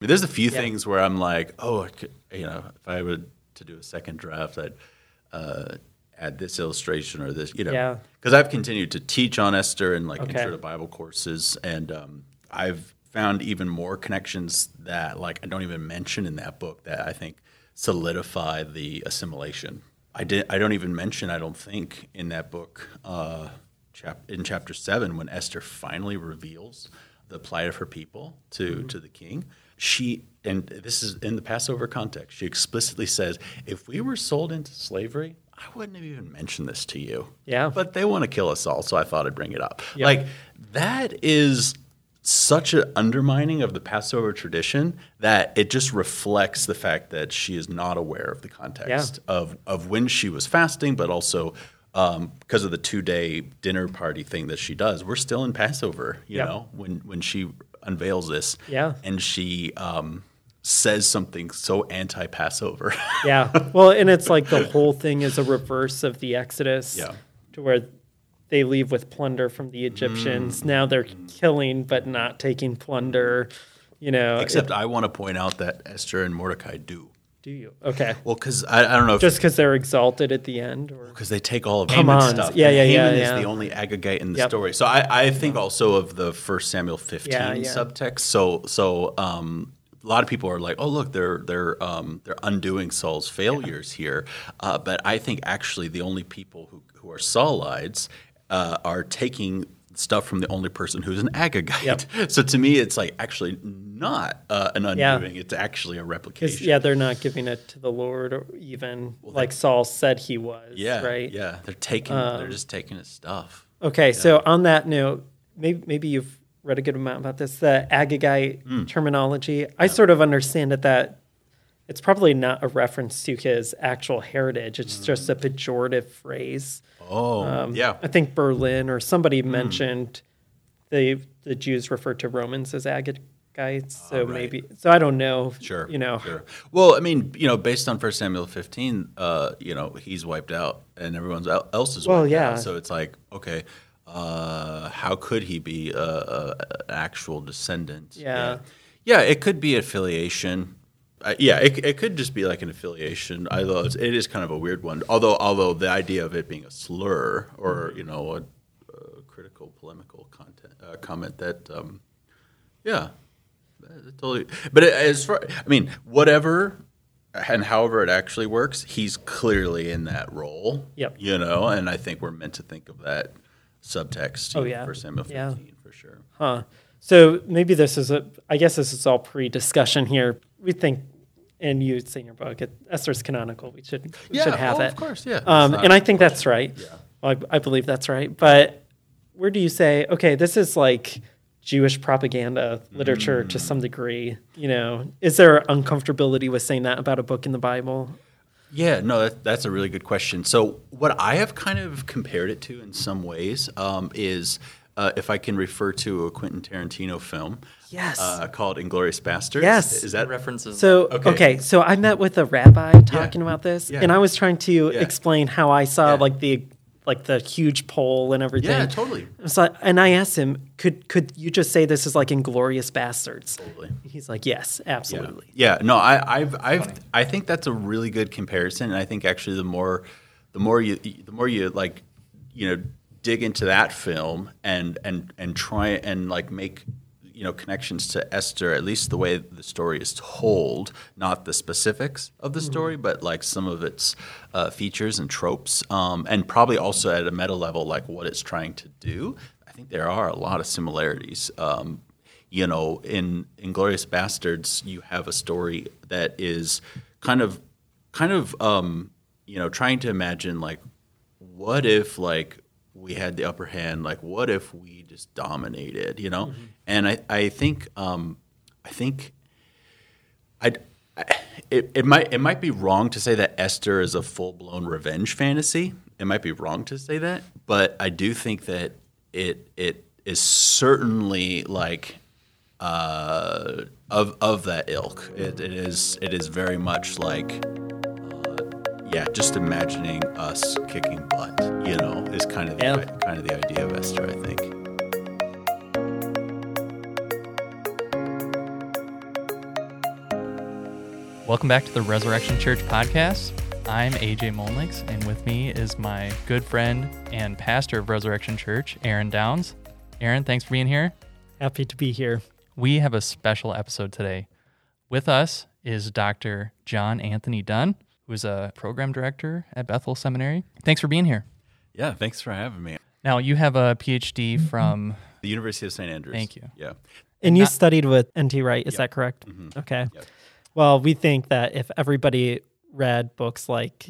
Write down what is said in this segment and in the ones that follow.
mean, there's a few things where I'm like, oh, I could, you know, if I were to do a second draft, I'd uh, add this illustration or this, you know, Yeah. because I've continued to teach on Esther and like Okay. intro to Bible courses, and um, I've found even more connections that like I don't even mention in that book that I think solidify the assimilation. I did. I don't even mention. I don't think in that book, uh, chap- in chapter seven, when Esther finally reveals the plight of her people to to the king, she and this is in the Passover context. She explicitly says, "If we were sold into slavery." I wouldn't have even mentioned this to you. Yeah. But they want to kill us all, so I thought I'd bring it up. Yeah. Like that is such an undermining of the Passover tradition that it just reflects the fact that she is not aware of the context of, of when she was fasting, but also um, because of the two day dinner party thing that she does. We're still in Passover, you Yeah. know, when when she unveils this, Yeah. and she um, says something so anti Passover. Yeah. Well, and it's like the whole thing is a reverse of the Exodus. Yeah. To where they leave with plunder from the Mm. Egyptians. Now they're killing but not taking plunder. You know. Except it- I want to point out that Esther and Mordecai do. Do you? Okay. Well, because I, I don't know if Just because they're exalted at the end, or because they take all of Haman's. Haman's stuff. Yeah, yeah, yeah, Haman yeah. is the only Agagite in the Yep. story. So I, I think also of the First Samuel fifteen Yeah, yeah. subtext. So so um, a lot of people are like, oh look, they're they're um, they're undoing Saul's failures here. Uh, but I think actually the only people who who are Saulites uh, are taking stuff from the only person who's an Agagite. Yep. So to me, it's like actually not uh, an Yeah. undoing; it's actually a replication. yeah, they're not giving it to the Lord, or even like Saul said he was. yeah, Right. yeah. They're taking, Um, they're just taking his stuff. Okay, so on that note, maybe maybe you've read a good amount about this. The Agagite Hmm. terminology, I sort of understand it that it's probably not a reference to his actual heritage. It's just a pejorative phrase. Oh, Um, yeah. I think Berlin or somebody mentioned the the Jews referred to Romans as Agagites. So right. maybe so I don't know. Sure. you know. Sure. Well, I mean, you know, based on First Samuel 15, uh, you know, he's wiped out and everyone else is Well, wiped yeah. out. So it's like, okay, uh, how could he be an actual descendant? Yeah. Yeah, it could be affiliation. Uh, yeah, it, it could just be like an affiliation. Although it's, it is kind of a weird one. Although, although the idea of it being a slur or you know a, a critical polemical content uh, comment that, um, yeah, that totally. But it- as far, I mean, whatever and however it actually works, he's clearly in that role. Yep. You know, and I think we're meant to think of that subtext. Oh, yeah. First Samuel Yeah. for sure. Huh. So maybe this is a, I guess this is all pre discussion here. We think, and you say in your book, it, Esther's canonical. We should, we Yeah, should have oh, it. of course, yeah. Um, and I think that's right. Yeah. I, I believe that's right. But where do you say, okay, this is like Jewish propaganda literature to Mm. some degree? You know, is there uncomfortability with saying that about a book in the Bible? Yeah, no, that, that's a really good question. So, what I have kind of compared it to in some ways um, is uh, if I can refer to a Quentin Tarantino film Yes. uh, called Inglourious Basterds. Yes. Is that references? So okay. Okay. so I met with a rabbi talking about this, Yeah. and I was trying to Yeah. explain how I saw Yeah. like the like the huge pole and everything. Yeah, totally. So, and I asked him, could could you just say this is like Inglourious Basterds? Totally. He's like, yes, absolutely. Yeah, no, I, I've, I've, I think that's a really good comparison, and I think actually the more, the more you, the more you like, you know, dig into that film and and and try and like make, you know, connections to Esther, at least the way the story is told, not the specifics of the story, but like some of its uh, features and tropes, um, and probably also at a meta level, like what it's trying to do. I think there are a lot of similarities. Um, you know, in Inglourious Basterds, you have a story that is kind of, kind of, um, you know, trying to imagine like, what if like we had the upper hand? Like, what if we just dominated? You know, and I, I think, um, I think, I, it, it might, it might be wrong to say that Esther is a full blown revenge fantasy. It might be wrong to say that, but I do think that it, it is certainly like uh, of of that ilk. It, it is it is very much like uh, yeah, just imagining us kicking butt. You know, is kind of the, Yeah. kind of the idea of Esther. I think. Welcome back to the Resurrection Church podcast. I'm AJ Molnix, and with me is my good friend and pastor of Resurrection Church, Aaron Downs. Aaron, thanks for being here. Happy to be here. We have a special episode today. With us is Dr. John Anthony Dunne, who is a program director at Bethel Seminary. Thanks for being here. Yeah, thanks for having me. Now, you have a PhD from The University of St. Andrews. Thank you. Yeah. And you Not- studied with N.T. Wright, is Yep. that correct? Mhm. Okay. Yep. Well, we think that if everybody read books like,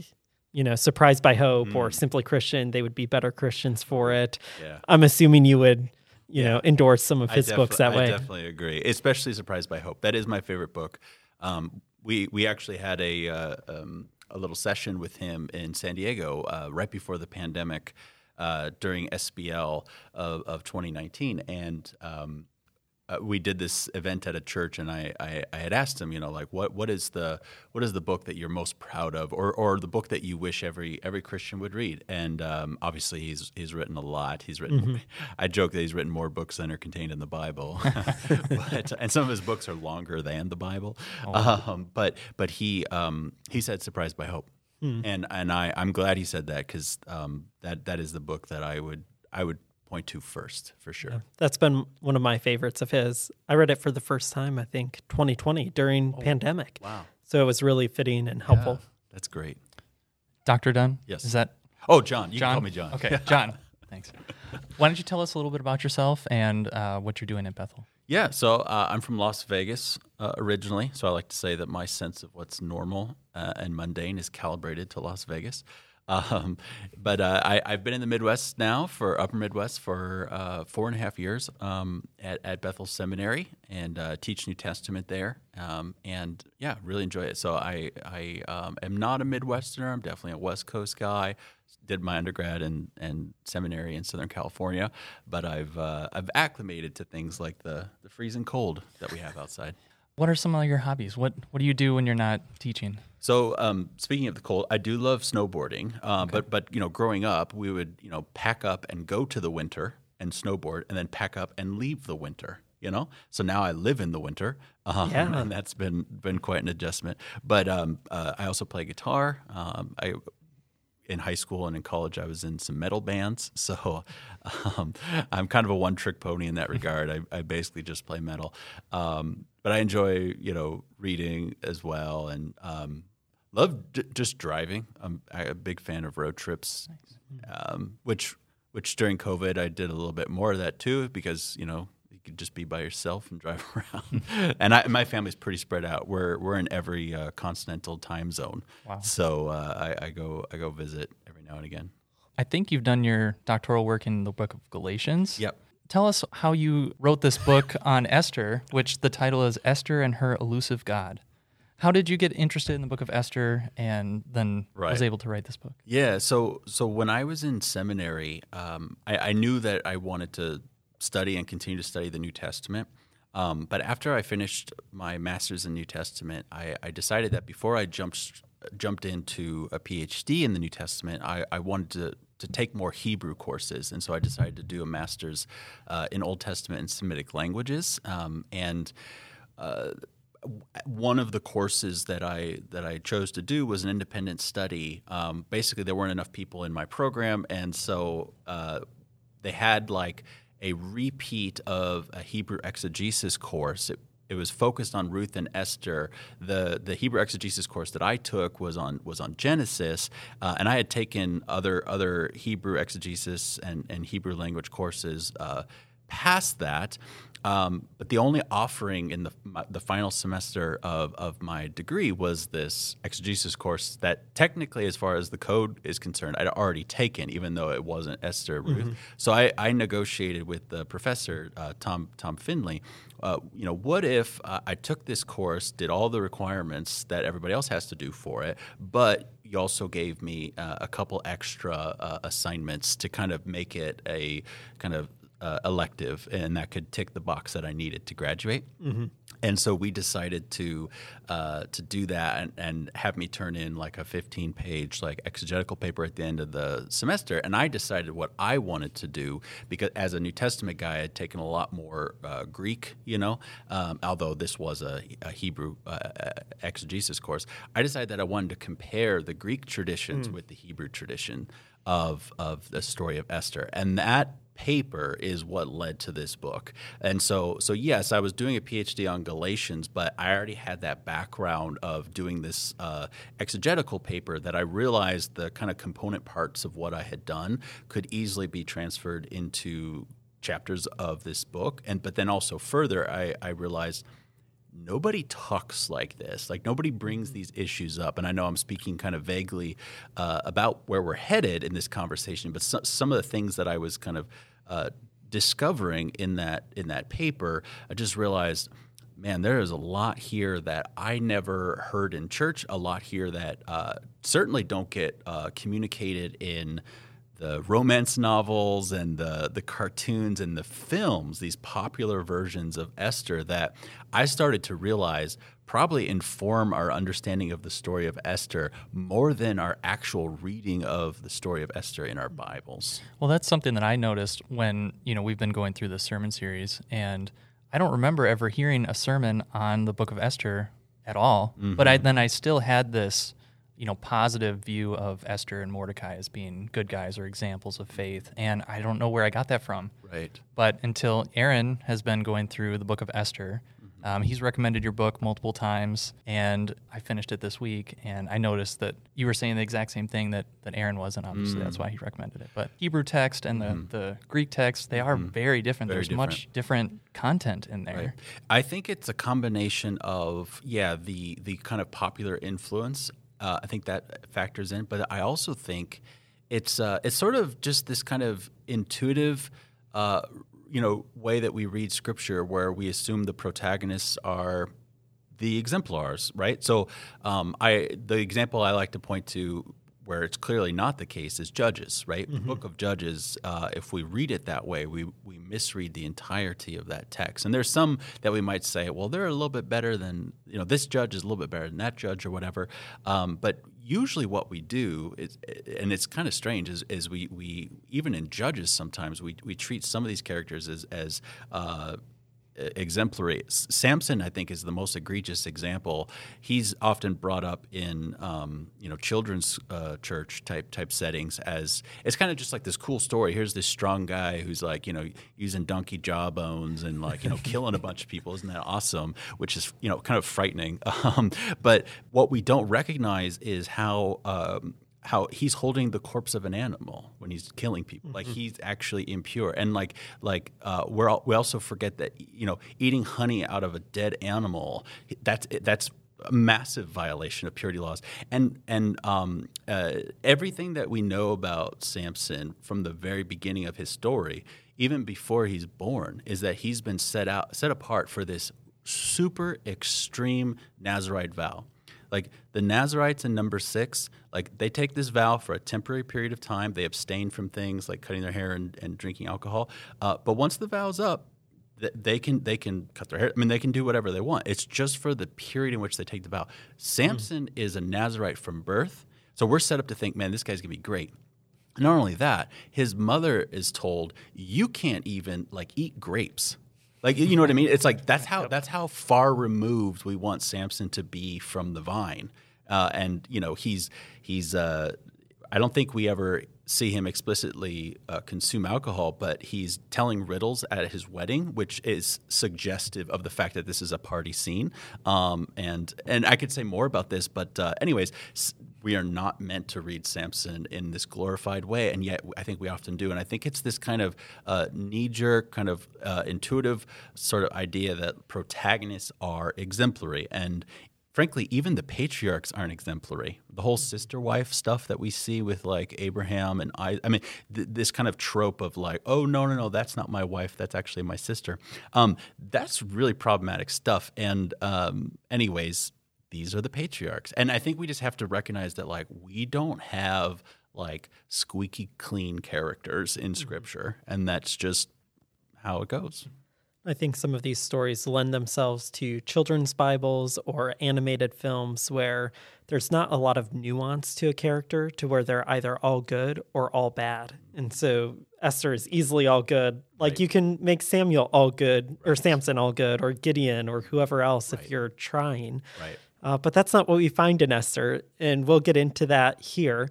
you know, Surprised by Hope or Mm. Simply Christian, they would be better Christians for it. Yeah. I'm assuming you would, you know, endorse some of his defi- books that I way. I definitely agree, especially Surprised by Hope. That is my favorite book. Um, we we actually had a uh, um, a little session with him in San Diego uh, right before the pandemic uh, during SBL of, of 2019, and um, uh, we did this event at a church, and I, I, I had asked him, you know, like what what is the what is the book that you're most proud of, or or the book that you wish every every Christian would read? And um, obviously, he's he's written a lot. He's written. I joke that he's written more books than are contained in the Bible, but and some of his books are longer than the Bible. Um, but but he um, he said "Surprised by Hope," and and I I'm glad he said that because um, that that is the book that I would I would point to first for sure. That's been one of my favorites of his. I read it for the first time, I think, 2020 during pandemic. Oh, Wow. So it was really fitting and helpful. That's great. Dr. Dunne. Yes. Is that Oh, John. You John? can call me John. Okay, John. Thanks. Why don't you tell us a little bit about yourself and uh, what you're doing at Bethel? Yeah. So uh, I'm from Las Vegas uh, originally. So I like to say that my sense of what's normal uh, and mundane is calibrated to Las Vegas. Um, but uh, I, I've been in the Midwest now for Upper Midwest for uh, four and a half years um, at, at Bethel Seminary and uh, teach New Testament there. Um, and yeah, really enjoy it. So I, I um, am not a Midwesterner. I'm definitely a West Coast guy. Did my undergrad and, and seminary in Southern California, but I've uh, I've acclimated to things like the, the freezing cold that we have outside. What are some of your hobbies? What What do you do when you're not teaching? So, um, speaking of the cold, I do love snowboarding. Um, But, but you know, growing up, we would you know pack up and go to the winter and snowboard, and then pack up and leave the winter. You know, so now I live in the winter, um, Yeah. and that's been been quite an adjustment. But um, uh, I also play guitar. Um, I in high school and in college, I was in some metal bands. So um, I'm kind of a one trick pony in that regard. I, I basically just play metal. Um, but I enjoy, you know, reading as well and um, love d- just driving. I'm, a big fan of road trips, um, which which during COVID I did a little bit more of that too because, you know, you could just be by yourself and drive around. and I, my family's pretty spread out. We're we're in every uh, continental time zone. Wow. So uh, I, I go I go visit every now and again. I think you've done your doctoral work in the book of Galatians. Yep. Tell us how you wrote this book on Esther, which the title is Esther and Her Elusive God. How did you get interested in the book of Esther and then was able to write this book? Yeah. So so when I was in seminary, um, I, I knew that I wanted to study and continue to study the New Testament. Um, but after I finished my master's in New Testament, I, I decided that before I jumped jumped into a PhD in the New Testament, I, I wanted to to take more Hebrew courses, and so I decided to do a master's uh, in Old Testament and Semitic languages. Um, and uh, one of the courses that I that I chose to do was an independent study. Um, basically, there weren't enough people in my program, and so uh, they had like a repeat of a Hebrew exegesis course. It, it was focused on Ruth and Esther. The the Hebrew exegesis course that I took was on was on Genesis, uh, and I had taken other other Hebrew exegesis and, and Hebrew language courses uh, past that. Um, but the only offering in the my, the final semester of, of my degree was this exegesis course that technically, as far as the code is concerned, I'd already taken, even though it wasn't Esther Ruth. So I, I negotiated with the professor uh, Tom Tom Finley. Uh, you know, what if uh, I took this course, did all the requirements that everybody else has to do for it, but you also gave me uh, a couple extra uh, assignments to kind of make it a kind of uh, elective, and that could tick the box that I needed to graduate. And so we decided to uh, to do that and, and have me turn in like a 15 page like exegetical paper at the end of the semester. And I decided what I wanted to do because as a New Testament guy, I had taken a lot more uh, Greek, you know, um, although this was a, a Hebrew uh, exegesis course. I decided that I wanted to compare the Greek traditions with the Hebrew tradition of of the story of Esther, and that paper is what led to this book. And so so yes, I was doing a PhD on Galatians, but I already had that background of doing this uh, exegetical paper that I realized the kind of component parts of what I had done could easily be transferred into chapters of this book and but then also further I, I realized nobody talks like this. Like nobody brings these issues up. And I know I'm speaking kind of vaguely uh, about where we're headed in this conversation, but so, some of the things that I was kind of uh, discovering in that in that paper, I just realized. Man, there is a lot here that I never heard in church. A lot here that uh, certainly don't get uh, communicated in the romance novels and the the cartoons and the films, these popular versions of Esther that I started to realize probably inform our understanding of the story of Esther more than our actual reading of the story of Esther in our Bibles. Well, that's something that I noticed when, you know, we've been going through this sermon series and I don't remember ever hearing a sermon on the book of Esther at all. Mm-hmm. But I then I still had this, you know, positive view of Esther and Mordecai as being good guys or examples of faith. And I don't know where I got that from. Right. But until Aaron has been going through the book of Esther, um, he's recommended your book multiple times, and I finished it this week. And I noticed that you were saying the exact same thing that, that Aaron was, and obviously that's why he recommended it. But Hebrew text and the, the Greek text, they are very different. Very There's much different content in there. Right. I think it's a combination of yeah the the kind of popular influence. Uh, I think that factors in, but I also think it's uh, it's sort of just this kind of intuitive. Uh, you know, way that we read scripture, where we assume the protagonists are the exemplars, right? So, um, I the example I like to point to where it's clearly not the case is Judges, right? The book of Judges, uh, if we read it that way, we, we misread the entirety of that text. And there's some that we might say, well, they're a little bit better than, you know, this judge is a little bit better than that judge or whatever. Um, but usually what we do is, and it's kind of strange, is, is we, we, even in Judges sometimes, we, we treat some of these characters as, as uh, exemplary. Samson, I think, is the most egregious example. He's often brought up in um, you know children's uh, church type type settings as it's kind of just like this cool story. Here's this strong guy who's like you know using donkey jawbones and like you know killing a bunch of people. Isn't that awesome? Which is you know kind of frightening. Um, but what we don't recognize is how. Um, how he's holding the corpse of an animal when he's killing people. Like he's actually impure, and like like uh, we're all, we also forget that you know eating honey out of a dead animal that's that's a massive violation of purity laws. And and um, uh, everything that we know about Samson from the very beginning of his story, even before he's born, is that he's been set out set apart for this super extreme Nazarite vow like the Nazarites in number six, like they take this vow for a temporary period of time. They abstain from things like cutting their hair and, and drinking alcohol. Uh, but once the vow's up, they can they can cut their hair. I mean, they can do whatever they want. It's just for the period in which they take the vow. Samson is a Nazarite from birth, so we're set up to think, man, this guy's gonna be great. Not only that, his mother is told you can't even like eat grapes. Like you know what I mean? It's like that's how that's how far removed we want Samson to be from the vine, uh, and you know he's he's. Uh, I don't think we ever see him explicitly uh, consume alcohol, but he's telling riddles at his wedding, which is suggestive of the fact that this is a party scene. Um, and and I could say more about this, but uh, anyways, we are not meant to read Samson in this glorified way, and yet I think we often do. And I think it's this kind of uh, knee-jerk, kind of uh, intuitive sort of idea that protagonists are exemplary, and frankly, even the patriarchs aren't exemplary. The whole sister wife stuff that we see with like Abraham and I, I mean, th- this kind of trope of like, oh, no, no, no, that's not my wife. That's actually my sister. Um, that's really problematic stuff. And, um, anyways, these are the patriarchs. And I think we just have to recognize that like we don't have like squeaky clean characters in mm-hmm. scripture. And that's just how it goes. I think some of these stories lend themselves to children's Bibles or animated films where there's not a lot of nuance to a character to where they're either all good or all bad. And so Esther is easily all good. Like Right. you can make Samuel all good or Samson all good or Gideon or whoever else if you're trying. Right. Uh, but that's not what we find in Esther. And we'll get into that here.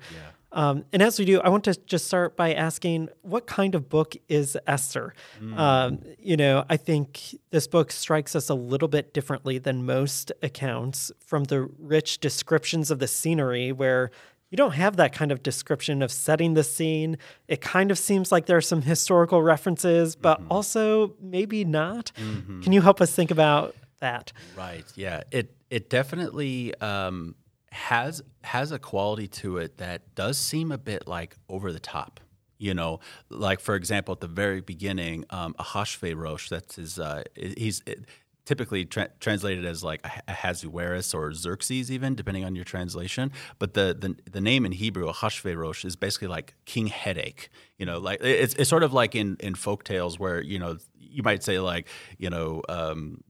Um, and as we do, I want to just start by asking what kind of book is Esther? Um, you know, I think this book strikes us a little bit differently than most accounts from the rich descriptions of the scenery, where you don't have that kind of description of setting the scene. It kind of seems like there are some historical references, but also maybe not. Can you help us think about that? Right. Yeah. It it definitely um, has has a quality to it that does seem a bit like over the top. You know, like for example, at the very beginning, um, Ahasuerus. That's his. Uh, he's typically tra- translated as like Ahasuerus or Xerxes, even depending on your translation. But the the, the name in Hebrew, Ahasuerus, is basically like king headache. You know, like it's, it's sort of like in in folk tales where you know you might say like you know. Um,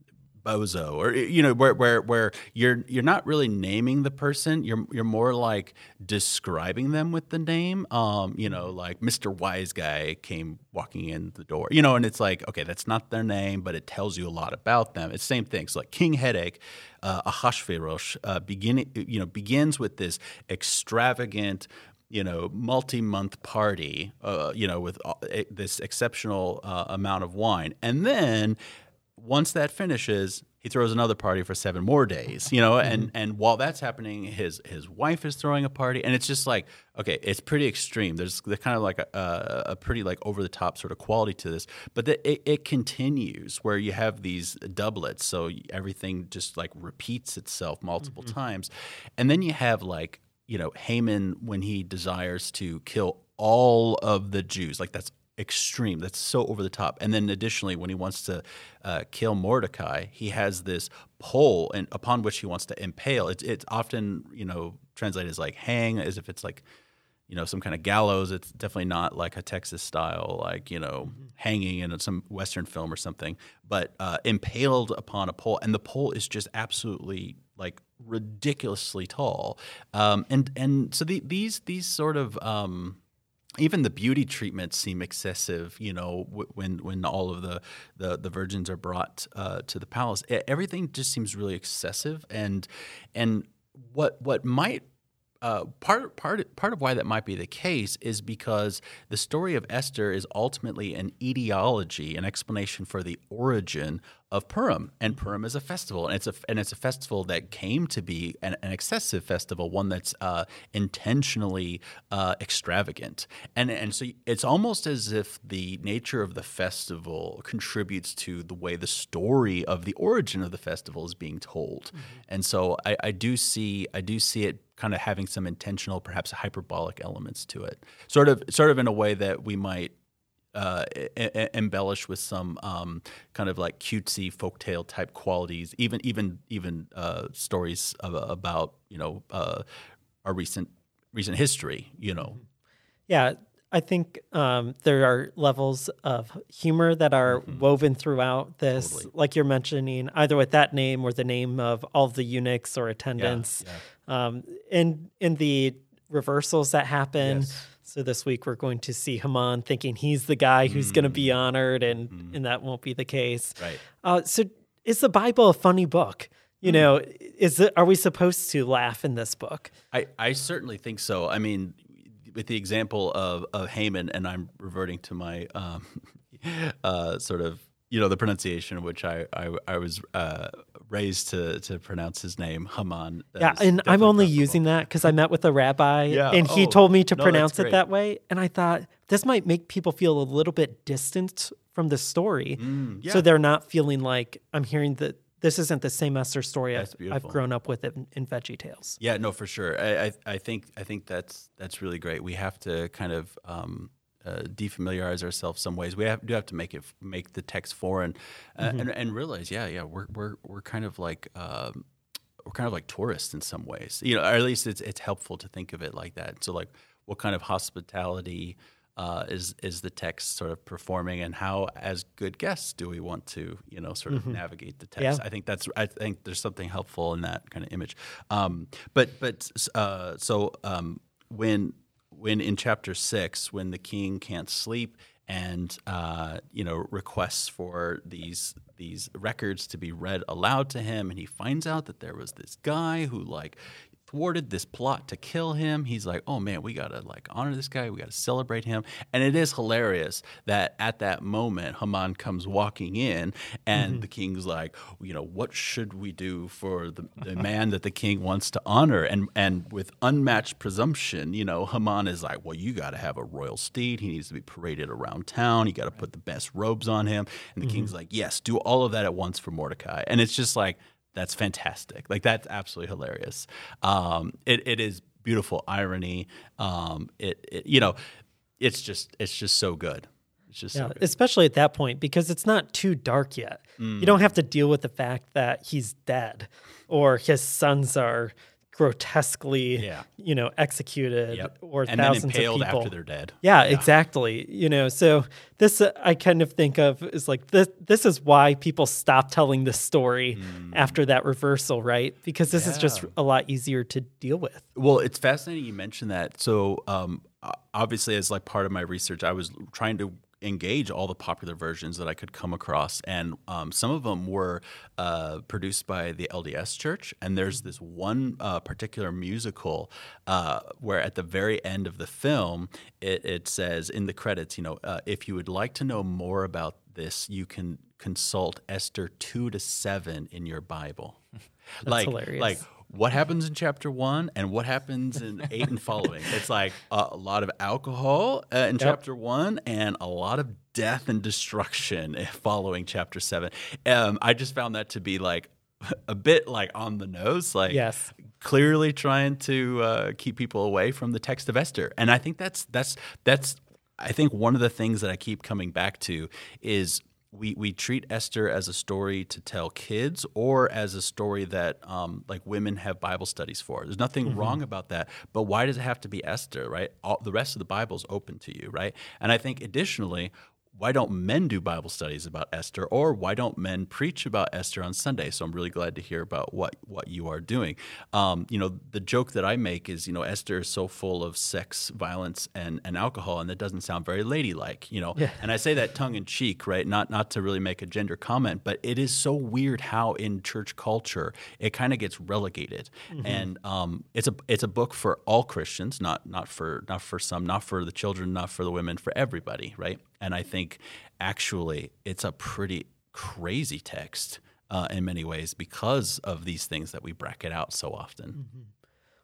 bozo or you know where where where you're you're not really naming the person. You're you're more like describing them with the name. Um you know like Mr. Wise guy came walking in the door you know and it's like okay that's not their name but it tells you a lot about them. It's the same thing. So like King Headache uh, Ahasuerus uh, beginning you know begins with this extravagant you know, multi-month party, uh, you know, with uh, this exceptional uh, amount of wine, and then once that finishes, he throws another party for seven more days, you know, and mm-hmm. and while that's happening, his his wife is throwing a party, and it's just like okay, it's pretty extreme. There's the kind of like a, a, pretty like over the top sort of quality to this, but the, it, it continues where you have these doublets, so everything just like repeats itself multiple mm-hmm. times, and then you have like you know Haman when he desires to kill all of the Jews, like that's extreme. That's so over the top. And then additionally, when he wants to uh, kill Mordecai, he has this pole and upon which he wants to impale. It's it's often you know translated as like hang, as if it's like you know some kind of gallows. It's definitely not like a Texas style like you know hanging in some Western film or something, but uh, impaled upon a pole, and the pole is just absolutely like ridiculously tall. Um, and and so the, these these sort of um, even the beauty treatments seem excessive. You know, when when all of the the, the virgins are brought uh, to the palace, everything just seems really excessive. And and what what might uh, part part part of why that might be the case is because the story of Esther is ultimately an etiology, an explanation for the origin of Purim, and Purim is a festival, and it's a and it's a festival that came to be an, an excessive festival, one that's uh, intentionally uh, extravagant, and and so it's almost as if the nature of the festival contributes to the way the story of the origin of the festival is being told, and so I, I do see I do see it kind of having some intentional, perhaps hyperbolic elements to it, sort of sort of in a way that we might uh, e- e- embellish with some um, kind of like cutesy folktale type qualities, even even even uh, stories of, about you know uh, our recent recent history. You know, Yeah, I think um, there are levels of humor that are woven throughout this, Totally. like you're mentioning, either with that name or the name of all of the eunuchs or attendants, Um, and in the reversals that happen. Yes. So this week we're going to see Haman thinking he's the guy who's going to be honored, and and that won't be the case. Right. Uh, so is the Bible a funny book? You know, is it? Are we supposed to laugh in this book? I, I certainly think so. I mean, with the example of, of Haman, and I'm reverting to my um, uh, sort of you know the pronunciation which I I, I was uh, raised to to pronounce his name Haman. Yeah, and I'm only preferable. using that because I met with a rabbi Yeah, and he oh, told me to no, pronounce it that way. And I thought this might make people feel a little bit distant from the story. Mm, yeah. So they're not feeling like I'm hearing that this isn't the same Esther story I've, I've grown up with in, in Veggie Tales. Yeah, no, for sure. I, I, I think I think that's that's really great. We have to kind of um, uh, defamiliarize ourselves some ways. We have, do have to make it make the text foreign, uh, Mm-hmm. and, and realize, yeah, yeah, we're we're we're kind of like. Um, we're kind of like tourists in some ways, you know, or at least it's it's helpful to think of it like that. So, like, what kind of hospitality uh, is is the text sort of performing, and how, as good guests, do we want to you know sort of navigate the text? Yeah. I think that's I think there's something helpful in that kind of image. Um, but but uh, so um, when when in chapter six, when the king can't sleep and uh, you know requests for these these records to be read aloud to him, and he finds out that there was this guy who like thwarted this plot to kill him. He's like, oh man, we gotta like honor this guy. We gotta celebrate him. And it is hilarious that at that moment, Haman comes walking in, and mm-hmm. the king's like, you know, what should we do for the, the man that the king wants to honor? And and with unmatched presumption, you know, Haman is like, well, you gotta have a royal steed. He needs to be paraded around town. You gotta put the best robes on him. And the mm-hmm. king's like, yes, do all of that at once for Mordecai. And it's just like that's fantastic. Like that's absolutely hilarious. Um, it, it is beautiful irony. Um, it, it you know, it's just it's just so good. It's just Yeah, so good. especially at that point because it's not too dark yet. You don't have to deal with the fact that he's dead or his sons are grotesquely, Yeah. you know, executed Yep. or and then thousands impaled of people. after they're dead. Yeah, exactly. You know, so this uh, I kind of think of is like this. This is why people stop telling this story after that reversal, right? Because this is just Mm. A lot easier to deal with. Well, it's fascinating you mentioned that. So, um, obviously, as like part of my research, I was trying to engage all the popular versions that I could come across, and um, some of them were uh, produced by the LDS Church. And there's this one uh, particular musical uh, where, at the very end of the film, it, it says in the credits, you know, uh, if you would like to know more about this, you can consult Esther two to seven in your Bible. like, hilarious. like what happens in chapter one and what happens in eight and following. It's like a, a lot of alcohol uh, in chapter one and a lot of death and destruction following chapter seven. Um, I just found that to be like a bit like on the nose, like Yes. clearly trying to uh, keep people away from the text of Esther. And I think that's that's that's I think one of the things that I keep coming back to is we we treat Esther as a story to tell kids or as a story that um, like women have Bible studies for. There's nothing wrong about that, but why does it have to be Esther, right? All, the rest of the Bible is open to you, right? And I think additionally why don't men do Bible studies about Esther, or why don't men preach about Esther on Sunday? So I'm really glad to hear about what what you are doing. Um, you know, the joke that I make is, you know, Esther is so full of sex, violence, and, and alcohol, and that doesn't sound very ladylike. You know, and I say that tongue in cheek, right? Not not to really make a gender comment, but it is so weird how in church culture it kind of gets relegated, and um, it's a it's a book for all Christians, not not for not for some, not for the children, not for the women, for everybody, right? And I think actually it's a pretty crazy text uh, in many ways because of these things that we bracket out so often.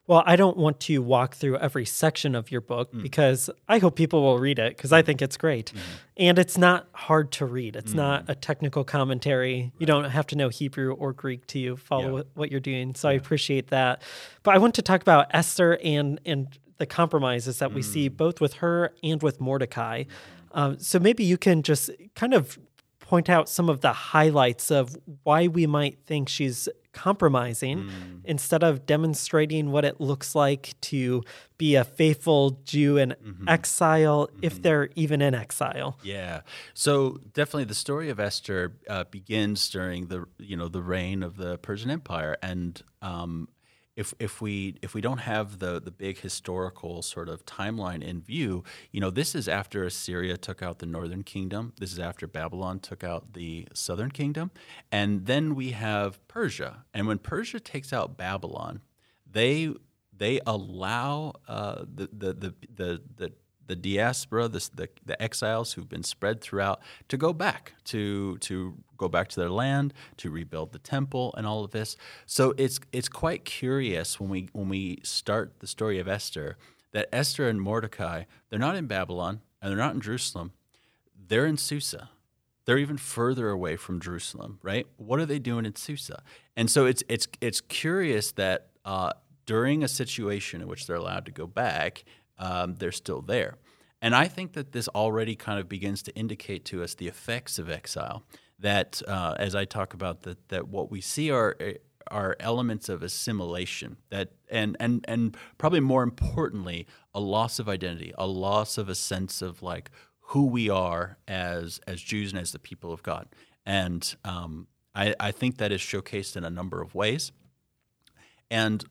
Well, I don't want to walk through every section of your book Mm. because I hope people will read it because I think it's great. Mm-hmm. And it's not hard to read. It's Mm. not a technical commentary. You don't have to know Hebrew or Greek to follow Yeah. what- you're doing. So I appreciate that. But I want to talk about Esther and and the compromises that we see Mm. both with her and with Mordecai. Um, so maybe you can just kind of point out some of the highlights of why we might think she's compromising Mm. instead of demonstrating what it looks like to be a faithful Jew in Mm-hmm. exile, if they're even in exile. Yeah. So definitely the story of Esther uh, begins during the you know the reign of the Persian Empire, and um, if if we if we don't have the the big historical sort of timeline in view, you know this is after Assyria took out the northern kingdom. This is after Babylon took out the southern kingdom, and then we have Persia. And when Persia takes out Babylon, they they allow uh, the, the the the the the diaspora, the, the, the exiles who've been spread throughout, to go back to to go back to their land, to rebuild the temple, and all of this. So it's it's quite curious when we when we start the story of Esther that Esther and Mordecai they're not in Babylon and they're not in Jerusalem, they're in Susa. They're even further away from Jerusalem, right? What are they doing in Susa? And so it's it's it's curious that uh, during a situation in which they're allowed to go back, um, they're still there. And I think that this already kind of begins to indicate to us the effects of exile. That, uh, as I talk about, that that what we see are are elements of assimilation that and and and probably more importantly a loss of identity a loss of a sense of like who we are as as Jews and as the people of God and um, I, I think that is showcased in a number of ways and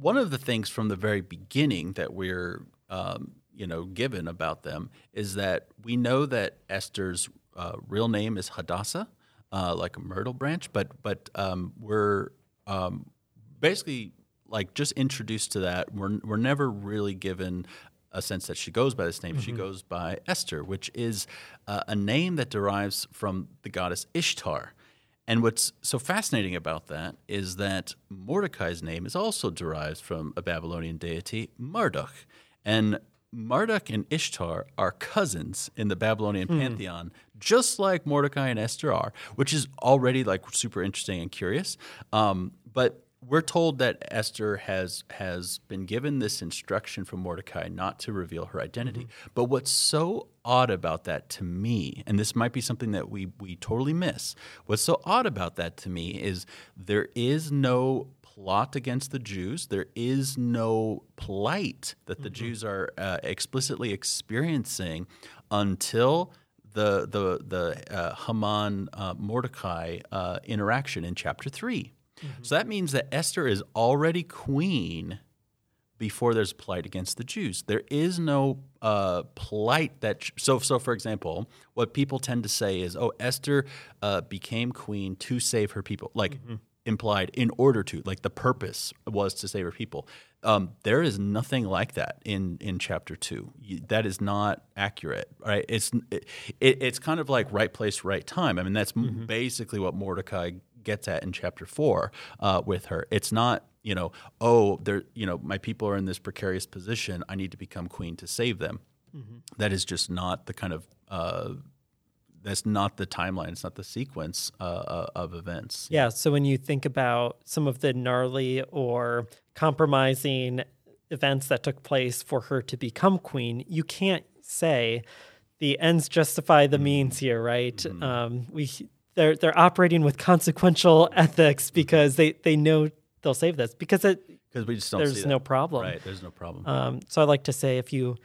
one of the things from the very beginning that we're um, you know given about them is that we know that Esther's uh, real name is Hadassah uh, like a myrtle branch, but but um, we're um, basically like just introduced to that. We're we're never really given a sense that she goes by this name. Mm-hmm. She goes by Esther, which is uh, a name that derives from the goddess Ishtar. And what's so fascinating about that is that Mordecai's name is also derived from a Babylonian deity, Marduk. And Marduk and Ishtar are cousins in the Babylonian mm. pantheon, just like Mordecai and Esther are, which is already like super interesting and curious. Um, but we're told that Esther has has been given this instruction from Mordecai not to reveal her identity. Mm-hmm. But what's so odd about that to me, and this might be something that we we totally miss. What's so odd about that to me is there is no plot against the Jews. There is no plight that the mm-hmm. Jews are uh, explicitly experiencing until the the the uh, Haman uh, Mordecai uh, interaction in chapter 3 mm-hmm. So that means that Esther is already queen before there's plight against the Jews. There is no uh, plight that so so. For example, what people tend to say is, "Oh, Esther uh, became queen to save her people." Like mm-hmm implied in order to like the purpose was to save her people um, there is nothing like that in in chapter two you, that is not accurate right it's it, it's kind of like right place right time i mean that's mm-hmm. basically what mordecai gets at in chapter four uh, with her it's not you know oh there you know my people are in this precarious position i need to become queen to save them mm-hmm. that is just not the kind of uh, that's not the timeline. It's not the sequence uh, uh, of events. Yeah. So when you think about some of the gnarly or compromising events that took place for her to become queen, you can't say the ends justify the mm-hmm. means here, right? Mm-hmm. Um, we they're they're operating with consequential ethics because they they know they'll save this because it because we just don't there's no problem. Right. There's no problem. Um, so I like to say if you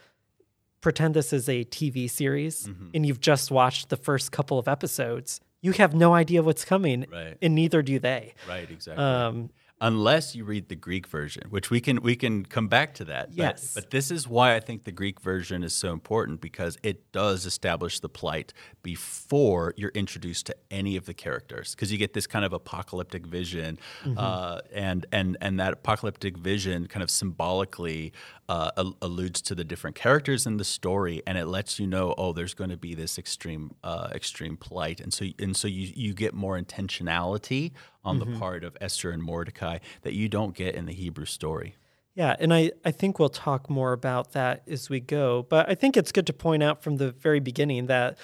pretend this is a TV series mm-hmm. and you've just watched the first couple of episodes, you have no idea what's coming, right. and neither do they. Right, exactly. Um, unless you read the Greek version, which we can we can come back to that. Yes. But, but, this is why I think the Greek version is so important because it does establish the plight before you're introduced to any of the characters because you get this kind of apocalyptic vision, mm-hmm. uh, and and and that apocalyptic vision kind of symbolically uh, alludes to the different characters in the story, and it lets you know, oh, there's going to be this extreme uh, extreme plight, and so and so you you get more intentionality on mm-hmm. the part of Esther and Mordecai that you don't get in the Hebrew story. Yeah, and I, I think we'll talk more about that as we go. But I think it's good to point out from the very beginning that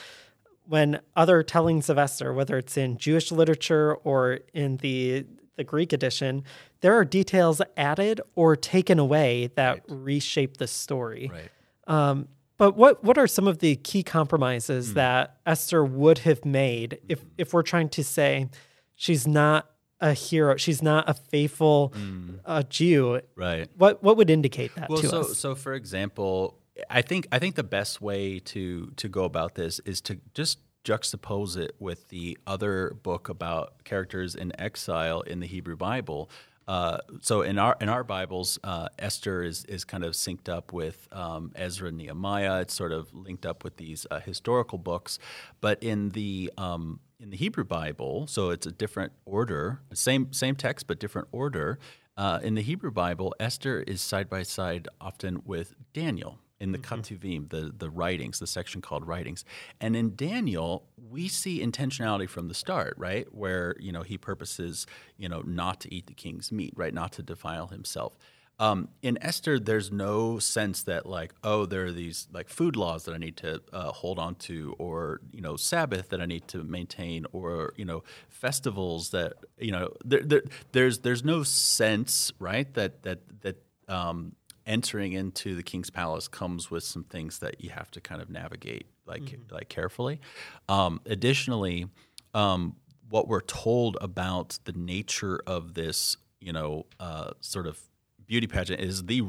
when other tellings of Esther, whether it's in Jewish literature or in the the Greek edition, there are details added or taken away that right. reshape the story. Right. Um, but what what are some of the key compromises mm. that Esther would have made if if we're trying to say she's not a hero. She's not a faithful mm. uh, Jew. Right. What what would indicate that well, to so, us? So, for example, I think I think the best way to to go about this is to just juxtapose it with the other book about characters in exile in the Hebrew Bible. Uh, so in our in our Bibles, uh, Esther is is kind of synced up with um, Ezra and Nehemiah. It's sort of linked up with these uh, historical books, but in the um, in the Hebrew Bible, so it's a different order, same same text but different order. Uh, in the Hebrew Bible, Esther is side by side often with Daniel in the mm-hmm. Ketuvim, the the writings, the section called writings. And in Daniel, we see intentionality from the start, right? Where you know he purposes, you know, not to eat the king's meat, right, not to defile himself. Um, in Esther, there's no sense that like, oh, there are these like food laws that I need to uh, hold on to, or you know, Sabbath that I need to maintain, or you know, festivals that you know, there, there, there's there's no sense, right, that that that um, entering into the king's palace comes with some things that you have to kind of navigate like mm-hmm. like carefully. Um, additionally. Um, what we're told about the nature of this, you know, uh, sort of beauty pageant is the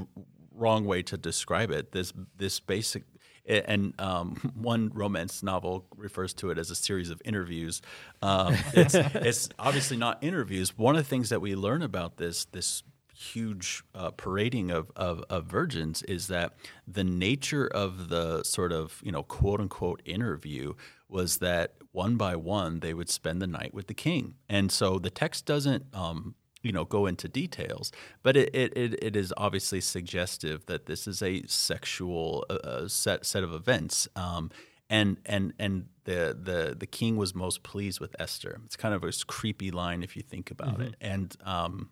wrong way to describe it. This this basic and um, one romance novel refers to it as a series of interviews. Um, it's, it's, obviously not interviews. One of the things that we learn about this this huge uh, parading of, of, of, virgins is that the nature of the sort of you know quote unquote interview was that one by one they would spend the night with the king, and so the text doesn't um, you know go into details but it, it, it is obviously suggestive that this is a sexual uh, uh, set set of events um, and and and the, the the king was most pleased with Esther. It's kind of a creepy line if you think about mm-hmm. it, and um,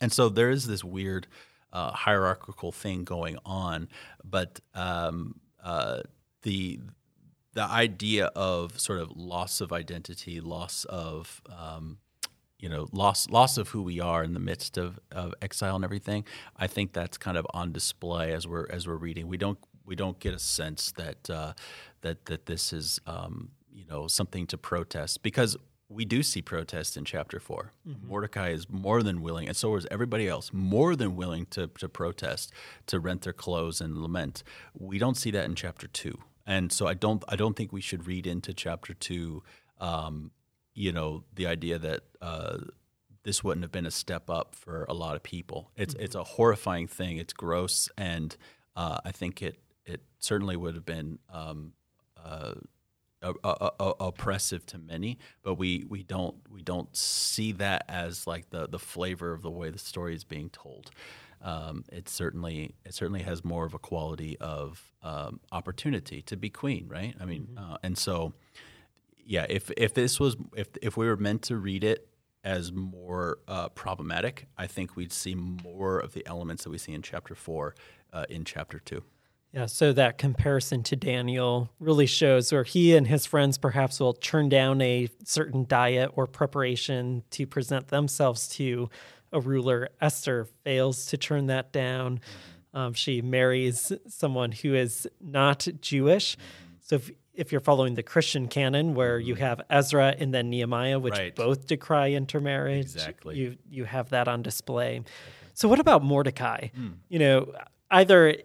and so there is this weird uh, hierarchical thing going on, but um, uh, the the idea of sort of loss of identity, loss of um, you know loss loss of who we are in the midst of, of exile and everything i think that's kind of on display as we're as we're reading we don't we don't get a sense that uh, that that this is um, you know something to protest because we do see protest in chapter 4 mm-hmm. Mordecai is more than willing, and so is everybody else, more than willing to, to protest, to rent their clothes and lament. We don't see that in chapter two, and so I don't I don't think we should read into chapter two um, you know the idea that uh, this wouldn't have been a step up for a lot of people. It's mm-hmm. it's a horrifying thing. It's gross, and uh, I think it it certainly would have been um, uh, a, a, a, oppressive to many. But we, we don't we don't see that as like the the flavor of the way the story is being told. Um, it certainly it certainly has more of a quality of um, opportunity to be queen, right? I mean, mm-hmm. Uh, and so yeah, if if this was if if we were meant to read it as more uh, problematic, I think we'd see more of the elements that we see in chapter four uh, in chapter two. Yeah, so that comparison to Daniel really shows where he and his friends perhaps will turn down a certain diet or preparation to present themselves to a ruler. Esther fails to turn that down. Um, she marries someone who is not Jewish. So if if you're following the Christian canon, where you mm-hmm. have Ezra and then Nehemiah, which right. both decry intermarriage, exactly. you you have that on display. So what about Mordecai? Mm. You know, either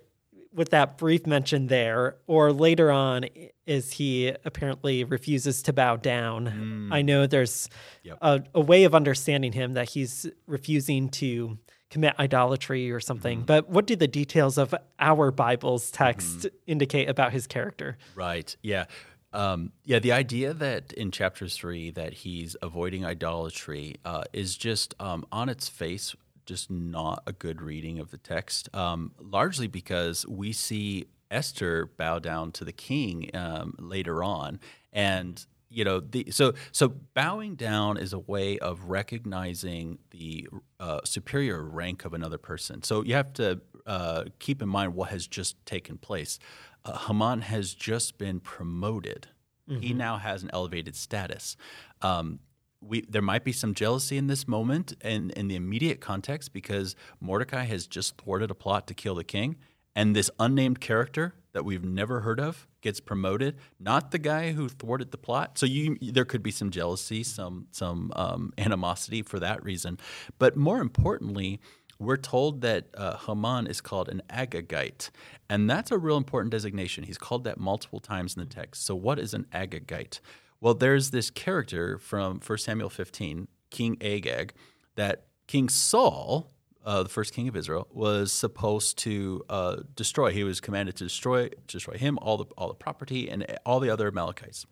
with that brief mention there, or later on, is he apparently refuses to bow down. Mm. I know there's yep. a, a, way of understanding him that he's refusing to commit idolatry or something. Mm-hmm. But what do the details of our Bible's text mm-hmm. indicate about his character? Right. Yeah. Um, yeah, the idea that in chapter three that he's avoiding idolatry uh, is just um, on its face just not a good reading of the text. Um, largely because we see Esther bow down to the king um, later on, and you know the so so bowing down is a way of recognizing the uh, superior rank of another person. So you have to uh, keep in mind what has just taken place. Uh, haman has just been promoted. Mm-hmm. he now has an elevated status. Um, we, there might be some jealousy in this moment and in the immediate context because Mordecai has just thwarted a plot to kill the king, and this unnamed character that we've never heard of gets promoted, not the guy who thwarted the plot. So you, there could be some jealousy, some some um, animosity for that reason. But more importantly, we're told that uh, Haman is called an Agagite, and that's a real important designation. He's called that multiple times in the text. So what is an Agagite? Well, there's this character from 1 Samuel 15, King Agag, that King Saul uh, the first king of Israel, was supposed to uh, destroy. He was commanded to destroy destroy him, all the all the property, and all the other Amalekites.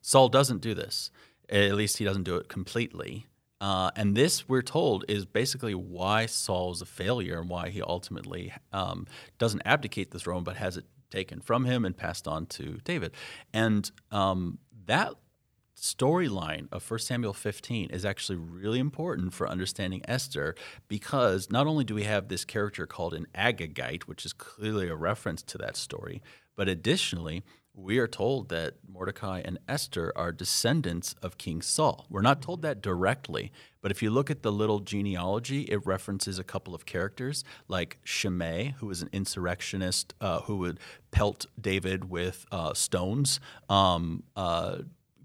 Saul doesn't do this. At least he doesn't do it completely. Uh, and this, we're told, is basically why Saul is a failure and why he ultimately um, doesn't abdicate the throne, but has it taken from him and passed on to David. And um, that storyline of 1 Samuel 15 is actually really important for understanding Esther because not only do we have this character called an Agagite, which is clearly a reference to that story, but additionally, we are told that Mordecai and Esther are descendants of King Saul. We're not told that directly, but if you look at the little genealogy, it references a couple of characters like Shimei, who was an insurrectionist uh, who would pelt David with uh, stones. Um, uh,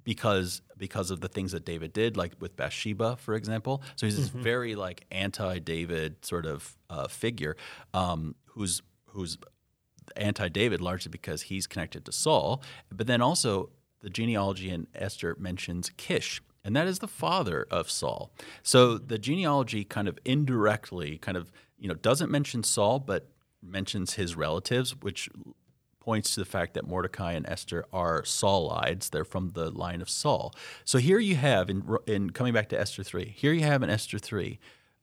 because because of the things that David did, like with Bathsheba, for example. So he's this very like anti-David sort of uh, figure um, who's who's anti-David largely because he's connected to Saul, but then also the genealogy in Esther mentions Kish, and that is the father of Saul. So the genealogy kind of indirectly kind of you know doesn't mention Saul, but mentions his relatives, which points to the fact that Mordecai and Esther are Saulides. They're from the line of Saul. So here you have in in coming back to Esther three. Here you have in Esther three,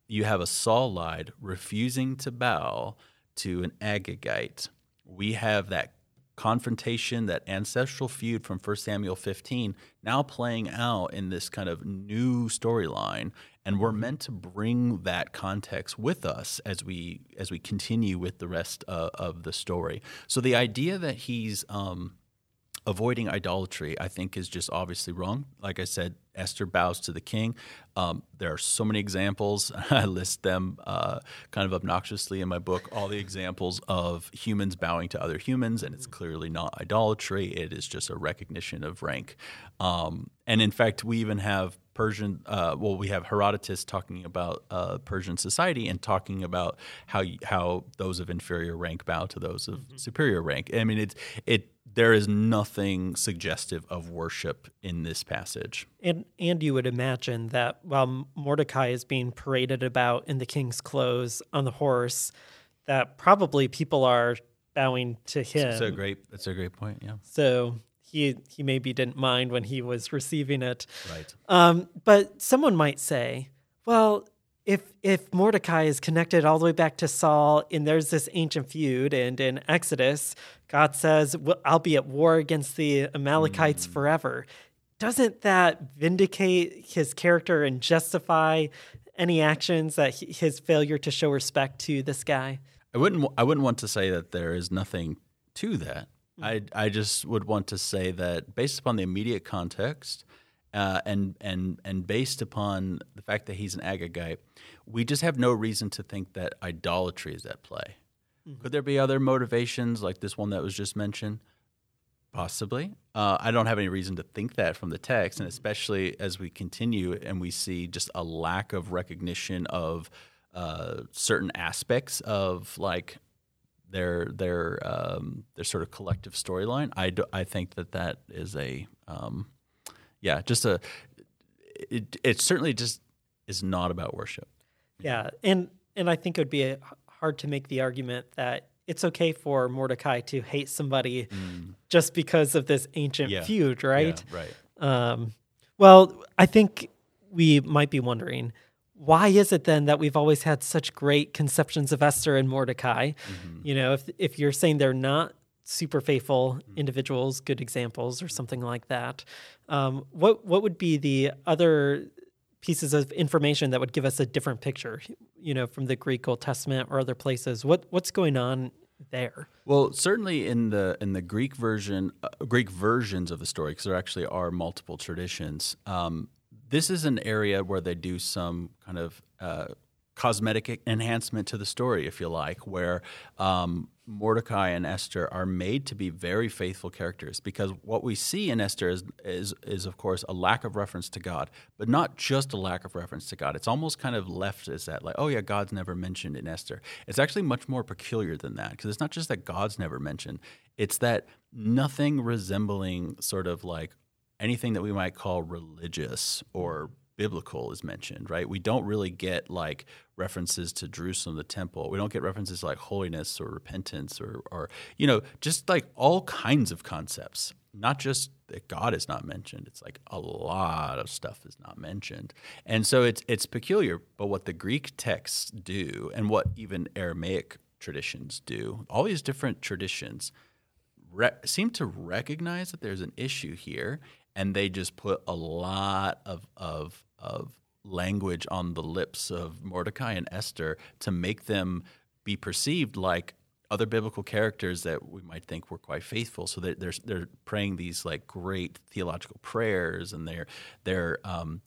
you have a Saulide refusing to bow to an Agagite. We have that confrontation, that ancestral feud from 1 Samuel 15, now playing out in this kind of new storyline. And we're meant to bring that context with us as we as we continue with the rest of the story. So the idea that he's um, avoiding idolatry, I think, is just obviously wrong. Like I said, Esther bows to the king. Um, there are so many examples. I list them uh, kind of obnoxiously in my book. All the examples of humans bowing to other humans, and it's clearly not idolatry. It is just a recognition of rank. Um, and in fact, we even have Persian. Uh, well, we have Herodotus talking about uh, Persian society and talking about how how those of inferior rank bow to those of mm-hmm. superior rank. I mean, it's it there is nothing suggestive of worship in this passage. And and you would imagine that while Mordecai is being paraded about in the king's clothes on the horse, that probably people are bowing to him. That's a great. That's a great point. Yeah. So he he maybe didn't mind when he was receiving it. Right. Um, but someone might say, well, if if Mordecai is connected all the way back to Saul, and there's this ancient feud, and in Exodus, God says, "I'll be at war against the Amalekites mm. forever." Doesn't that vindicate his character and justify any actions that he, his failure to show respect to this guy? I wouldn't. I wouldn't want to say that there is nothing to that. I I just would want to say that based upon the immediate context uh, and and and based upon the fact that he's an Agagite, we just have no reason to think that idolatry is at play. Mm-hmm. Could there be other motivations like this one that was just mentioned? Possibly. Uh, I don't have any reason to think that from the text, and especially as we continue and we see just a lack of recognition of uh, certain aspects of like their their um, their sort of collective storyline. I, do, I think that that is a um, yeah, just a it, it certainly just is not about worship. Yeah, and and I think it would be a, hard to make the argument that it's okay for Mordecai to hate somebody mm. just because of this ancient yeah. feud, right? Yeah, right. Um, well, I think we might be wondering why is it then that we've always had such great conceptions of Esther and Mordecai? Mm-hmm. You know, if if you're saying they're not super faithful individuals, good examples, or something like that. Um, what what would be the other pieces of information that would give us a different picture? You know, from the Greek Old Testament or other places. What what's going on there? Well, certainly in the in the Greek version, uh, Greek versions of the story, because there actually are multiple traditions. Um, this is an area where they do some kind of uh, cosmetic enhancement to the story, if you like, where um, Mordecai and Esther are made to be very faithful characters because what we see in Esther is, is, is, of course, a lack of reference to God, but not just a lack of reference to God. It's almost kind of left as that, like, oh, yeah, God's never mentioned in Esther. It's actually much more peculiar than that because it's not just that God's never mentioned, it's that nothing resembling sort of like anything that we might call religious or biblical is mentioned, right? We don't really get like references to Jerusalem, the temple. We don't get references like holiness or repentance or, or you know, just like all kinds of concepts. Not just that God is not mentioned. It's like a lot of stuff is not mentioned, and so it's it's peculiar. But what the Greek texts do, and what even Aramaic traditions do, all these different traditions re- seem to recognize that there's an issue here, and they just put a lot of of of language on the lips of Mordecai and Esther to make them be perceived like other biblical characters that we might think were quite faithful. So they're they're, praying these like great theological prayers, and they're they're um,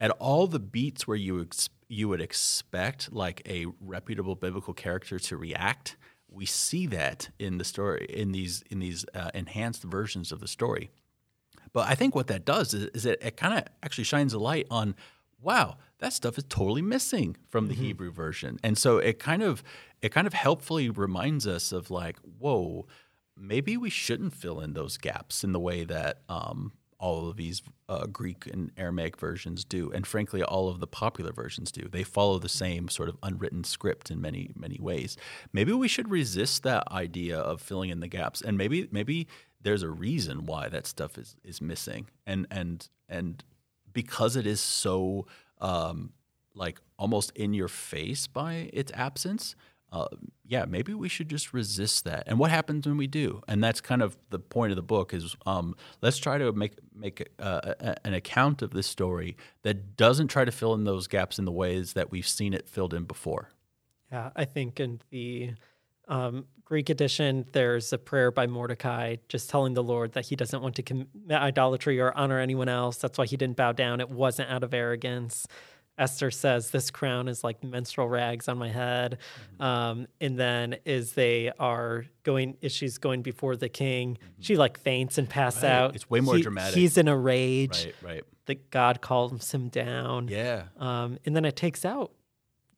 at all the beats where you ex- you would expect like a reputable biblical character to react. We see that in the story in these in these uh, enhanced versions of the story. But I think what that does is, is it, it kind of actually shines a light on, wow, that stuff is totally missing from the mm-hmm. Hebrew version. And so it kind of it kind of helpfully reminds us of like, whoa, maybe we shouldn't fill in those gaps in the way that um, all of these uh, Greek and Aramaic versions do, and frankly, all of the popular versions do. They follow the same sort of unwritten script in many many ways. Maybe we should resist that idea of filling in the gaps, and maybe maybe there's a reason why that stuff is is missing, and and and because it is so um, like almost in your face by its absence uh, yeah, maybe we should just resist that. And what happens when we do? And that's kind of the point of the book is um, let's try to make make uh, an account of this story that doesn't try to fill in those gaps in the ways that we've seen it filled in before. Yeah, I think in the um, Greek edition, there's a prayer by Mordecai just telling the Lord that he doesn't want to commit idolatry or honor anyone else. That's why he didn't bow down. It wasn't out of arrogance. Esther says, This crown is like menstrual rags on my head. Mm-hmm. Um, and then as they are going, as she's going before the king, mm-hmm. she like faints and passes right. out. It's way more he, dramatic. He's in a rage. Right, right. That God calms him down. Yeah. Um, and then it takes out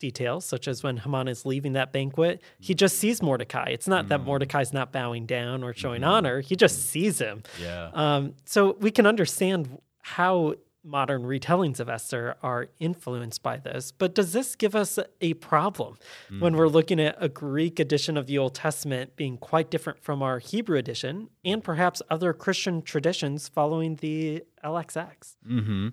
details, such as when Haman is leaving that banquet, he just sees Mordecai. It's not mm. that Mordecai's not bowing down or showing mm. honor, he just sees him. Yeah. Um, so we can understand how modern retellings of Esther are influenced by this. But does this give us a problem mm. when we're looking at a Greek edition of the Old Testament being quite different from our Hebrew edition and perhaps other Christian traditions following the LXX? Mm-hmm.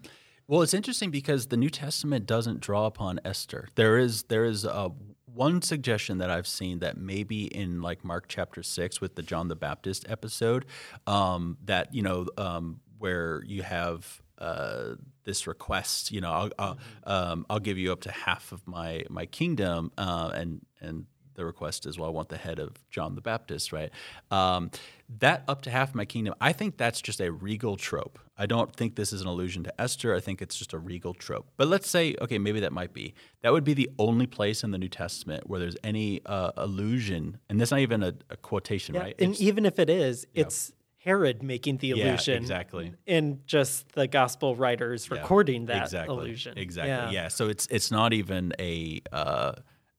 Well, it's interesting because the New Testament doesn't draw upon Esther. There is there is a one suggestion that I've seen that maybe in like Mark chapter six with the John the Baptist episode, um, that you know um, where you have uh, this request. You know, I'll I'll, um, I'll, give you up to half of my my kingdom, uh, and and the request is, well, I want the head of John the Baptist, right? Um, that up to half my kingdom, I think that's just a regal trope. I don't think this is an allusion to Esther. I think it's just a regal trope. But let's say, okay, maybe that might be. That would be the only place in the New Testament where there's any uh, allusion, and that's not even a, a quotation, yeah, right? And it's, even if it is, yeah. it's Herod making the illusion. Yeah, exactly. And just the gospel writers recording that exactly, illusion. Exactly. Yeah. yeah. So it's it's not even a uh,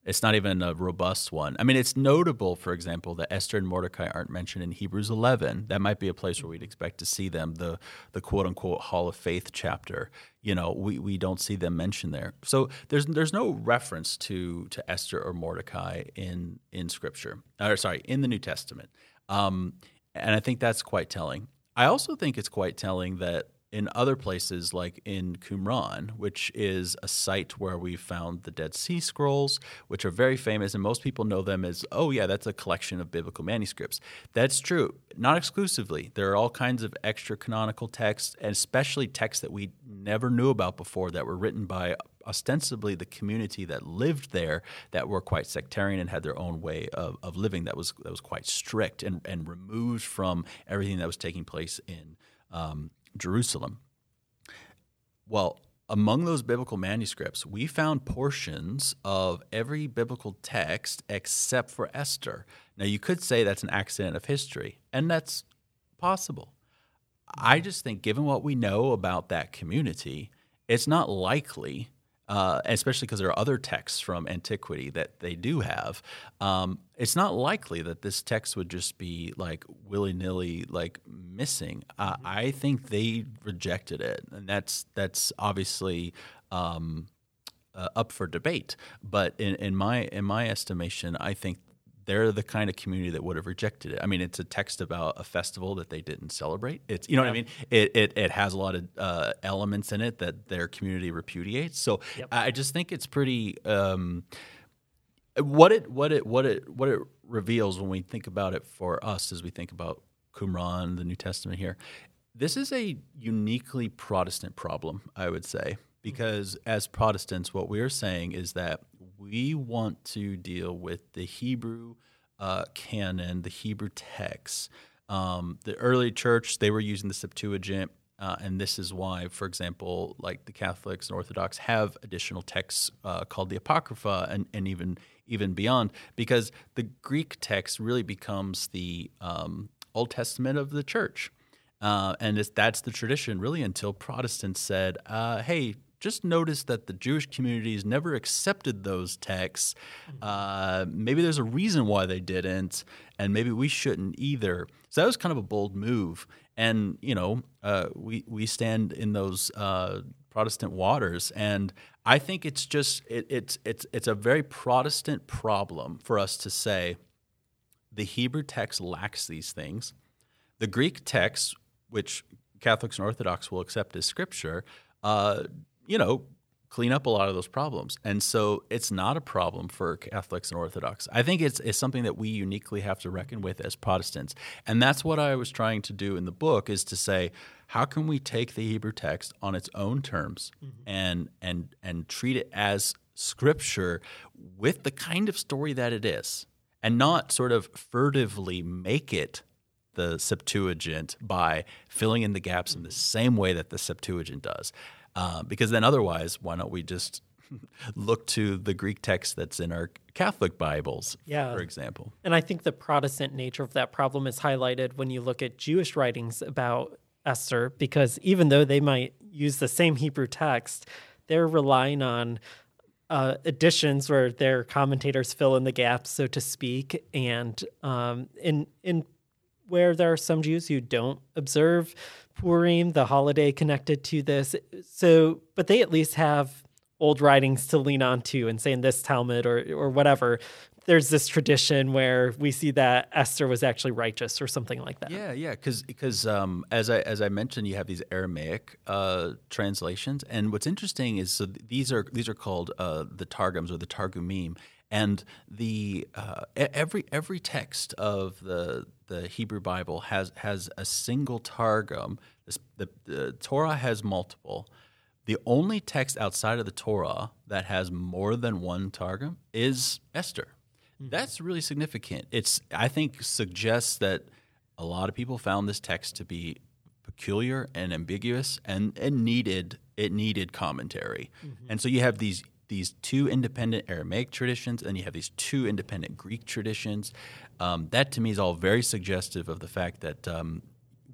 it's not even a robust one. I mean, it's notable, for example, that Esther and Mordecai aren't mentioned in Hebrews 11. That might be a place where we'd expect to see them. The the quote unquote Hall of Faith chapter. You know, we, we don't see them mentioned there. So there's there's no reference to to Esther or Mordecai in in Scripture. Or sorry, in the New Testament. Um, and I think that's quite telling. I also think it's quite telling that in other places, like in Qumran, which is a site where we found the Dead Sea Scrolls, which are very famous, and most people know them as, oh, yeah, that's a collection of biblical manuscripts. That's true, not exclusively. There are all kinds of extra canonical texts, and especially texts that we never knew about before that were written by ostensibly the community that lived there that were quite sectarian and had their own way of, of living that was that was quite strict and, and removed from everything that was taking place in um, Jerusalem. Well, among those biblical manuscripts, we found portions of every biblical text except for Esther. Now, you could say that's an accident of history, and that's possible. I just think, given what we know about that community, it's not likely uh, especially because there are other texts from antiquity that they do have. Um, it's not likely that this text would just be like willy nilly, like missing. Uh. I think they rejected it, and that's that's obviously. Um, uh, up for debate, but in, in my in my estimation, I think they're the kind of community that would have rejected it. I mean, it's a text about a festival that they didn't celebrate. It's you know yeah. what I mean. It, it it has a lot of uh, elements in it that their community repudiates. So yep. I just think it's pretty. Um, what it what it what it what it reveals when we think about it for us as we think about Qumran, the New Testament here. This is a uniquely Protestant problem, I would say, because as Protestants, what we are saying is that we want to deal with the Hebrew uh, canon, the Hebrew text. Um, the early church, they were using the Septuagint. Uh, and this is why, for example, like the Catholics and Orthodox have additional texts uh, called the Apocrypha, and, and even even beyond, because the Greek text really becomes the um, Old Testament of the church. Uh, and that's the tradition really until Protestants said, uh, hey, just notice that the Jewish communities never accepted those texts. Uh, maybe there's a reason why they didn't, and maybe we shouldn't either. So that was kind of a bold move. And, you know, uh, we, we stand in those uh, Protestant waters. And I think it's just, it, it's, it's, it's a very Protestant problem for us to say the Hebrew text lacks these things. The Greek text, which Catholics and Orthodox will accept as scripture, uh, you know, clean up a lot of those problems. And so it's not a problem for Catholics and Orthodox. I think it's, it's something that we uniquely have to reckon with as Protestants. And that's what I was trying to do in the book is to say, how can we take the Hebrew text on its own terms mm-hmm. and and and treat it as scripture with the kind of story that it is and not sort of furtively make it the Septuagint by filling in the gaps in the same way that the Septuagint does. Uh, because then otherwise, why don't we just look to the Greek text that's in our Catholic Bibles, yeah. for example? And I think the Protestant nature of that problem is highlighted when you look at Jewish writings about Esther, because even though they might use the same Hebrew text, they're relying on uh, editions where their commentators fill in the gaps, so to speak, and um, in in where there are some Jews who don't observe Purim, the holiday connected to this. So, but they at least have old writings to lean on to and say in this Talmud or or whatever. There's this tradition where we see that Esther was actually righteous or something like that. Yeah, yeah, because because um, as I as I mentioned, you have these Aramaic uh, translations, and what's interesting is so these are these are called uh, the Targums or the Targumim, and the uh, every every text of the the Hebrew Bible has has a single targum. The, the Torah has multiple. The only text outside of the Torah that has more than one targum is Esther. Mm-hmm. That's really significant. It's I think suggests that a lot of people found this text to be peculiar and ambiguous and, and needed it needed commentary. Mm-hmm. And so you have these these two independent Aramaic traditions, and you have these two independent Greek traditions. Um, that to me is all very suggestive of the fact that um,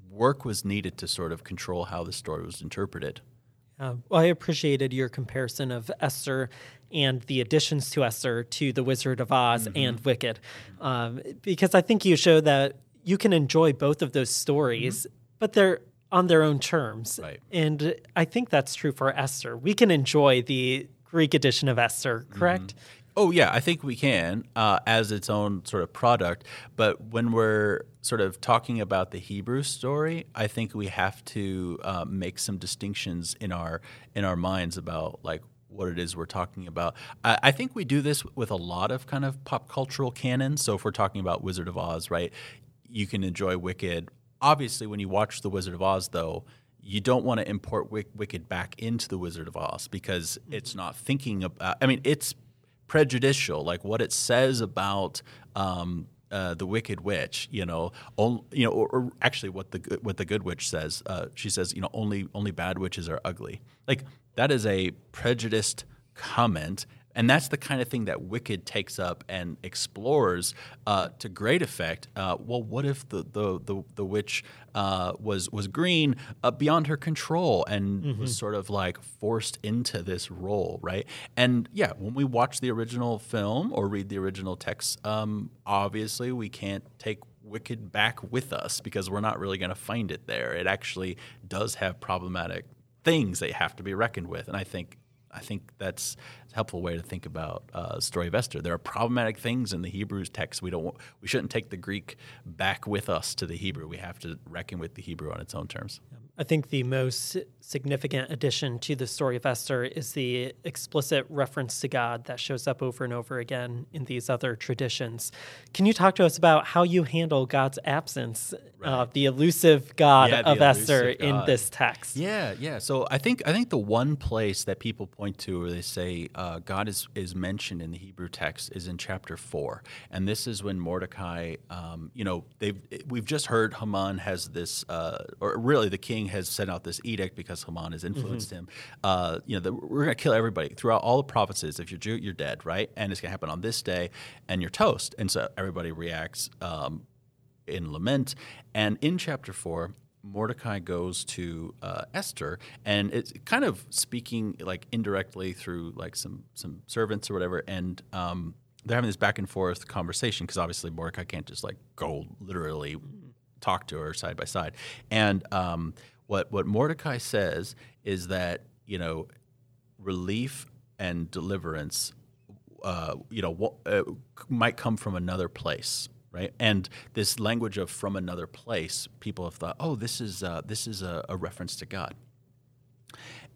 work was needed to sort of control how the story was interpreted. Uh, well, I appreciated your comparison of Esther and the additions to Esther to The Wizard of Oz mm-hmm. and Wicked, um, because I think you show that you can enjoy both of those stories, mm-hmm. but they're on their own terms. Right. And I think that's true for Esther. We can enjoy the Greek edition of Esther, correct? Mm-hmm. Oh yeah, I think we can uh, as its own sort of product. But when we're sort of talking about the Hebrew story, I think we have to uh, make some distinctions in our in our minds about like what it is we're talking about. I, I, think we do this with a lot of kind of pop cultural canon. So if we're talking about Wizard of Oz, right, you can enjoy Wicked. Obviously, when you watch The Wizard of Oz, though, you don't want to import Wicked back into the Wizard of Oz because mm-hmm. it's not thinking about. I mean, it's prejudicial, like what it says about. Um, uh, the Wicked Witch, you know, on, you know, or, or, actually, what the what the Good Witch says. Uh, she says, you know, only only bad witches are ugly. Like that is a prejudiced comment, and that's the kind of thing that Wicked takes up and explores uh, to great effect. Uh, well, what if the the the, the witch uh, was was green uh, beyond her control and mm-hmm. was sort of like forced into this role, right? And yeah, when we watch the original film or read the original text, um, obviously we can't take Wicked back with us because we're not really going to find it there. It actually does have problematic things that have to be reckoned with, and I think I think that's helpful way to think about uh, story of Esther. There are problematic things in the Hebrew text. We don't we shouldn't take the Greek back with us to the Hebrew. We have to reckon with the Hebrew on its own terms. I think the most significant addition to the story of Esther is the explicit reference to God that shows up over and over again in these other traditions. Can you talk to us about how you handle God's absence, right. uh, the elusive God yeah, of Esther God. in this text? Yeah, yeah. So I think I think the one place that people point to where they say uh, God is is mentioned in the Hebrew text is in chapter four, and this is when Mordecai, um, you know, they've we've just heard Haman has this, uh, or really the king has sent out this edict because Haman has influenced mm-hmm. him. Uh, you know, the, we're going to kill everybody throughout all the provinces. If you're Jew, you're dead, right? And it's going to happen on this day, and you're toast. And so everybody reacts um, in lament. And in chapter four, Mordecai goes to uh, Esther, and it's kind of speaking like indirectly through like some some servants or whatever, and um, they're having this back and forth conversation because obviously Mordecai can't just like go literally talk to her side by side, and um, what what Mordecai says is that you know relief and deliverance, uh, you know, uh, might come from another place, right? And this language of from another place, people have thought, oh, this is uh, this is a, a, reference to God.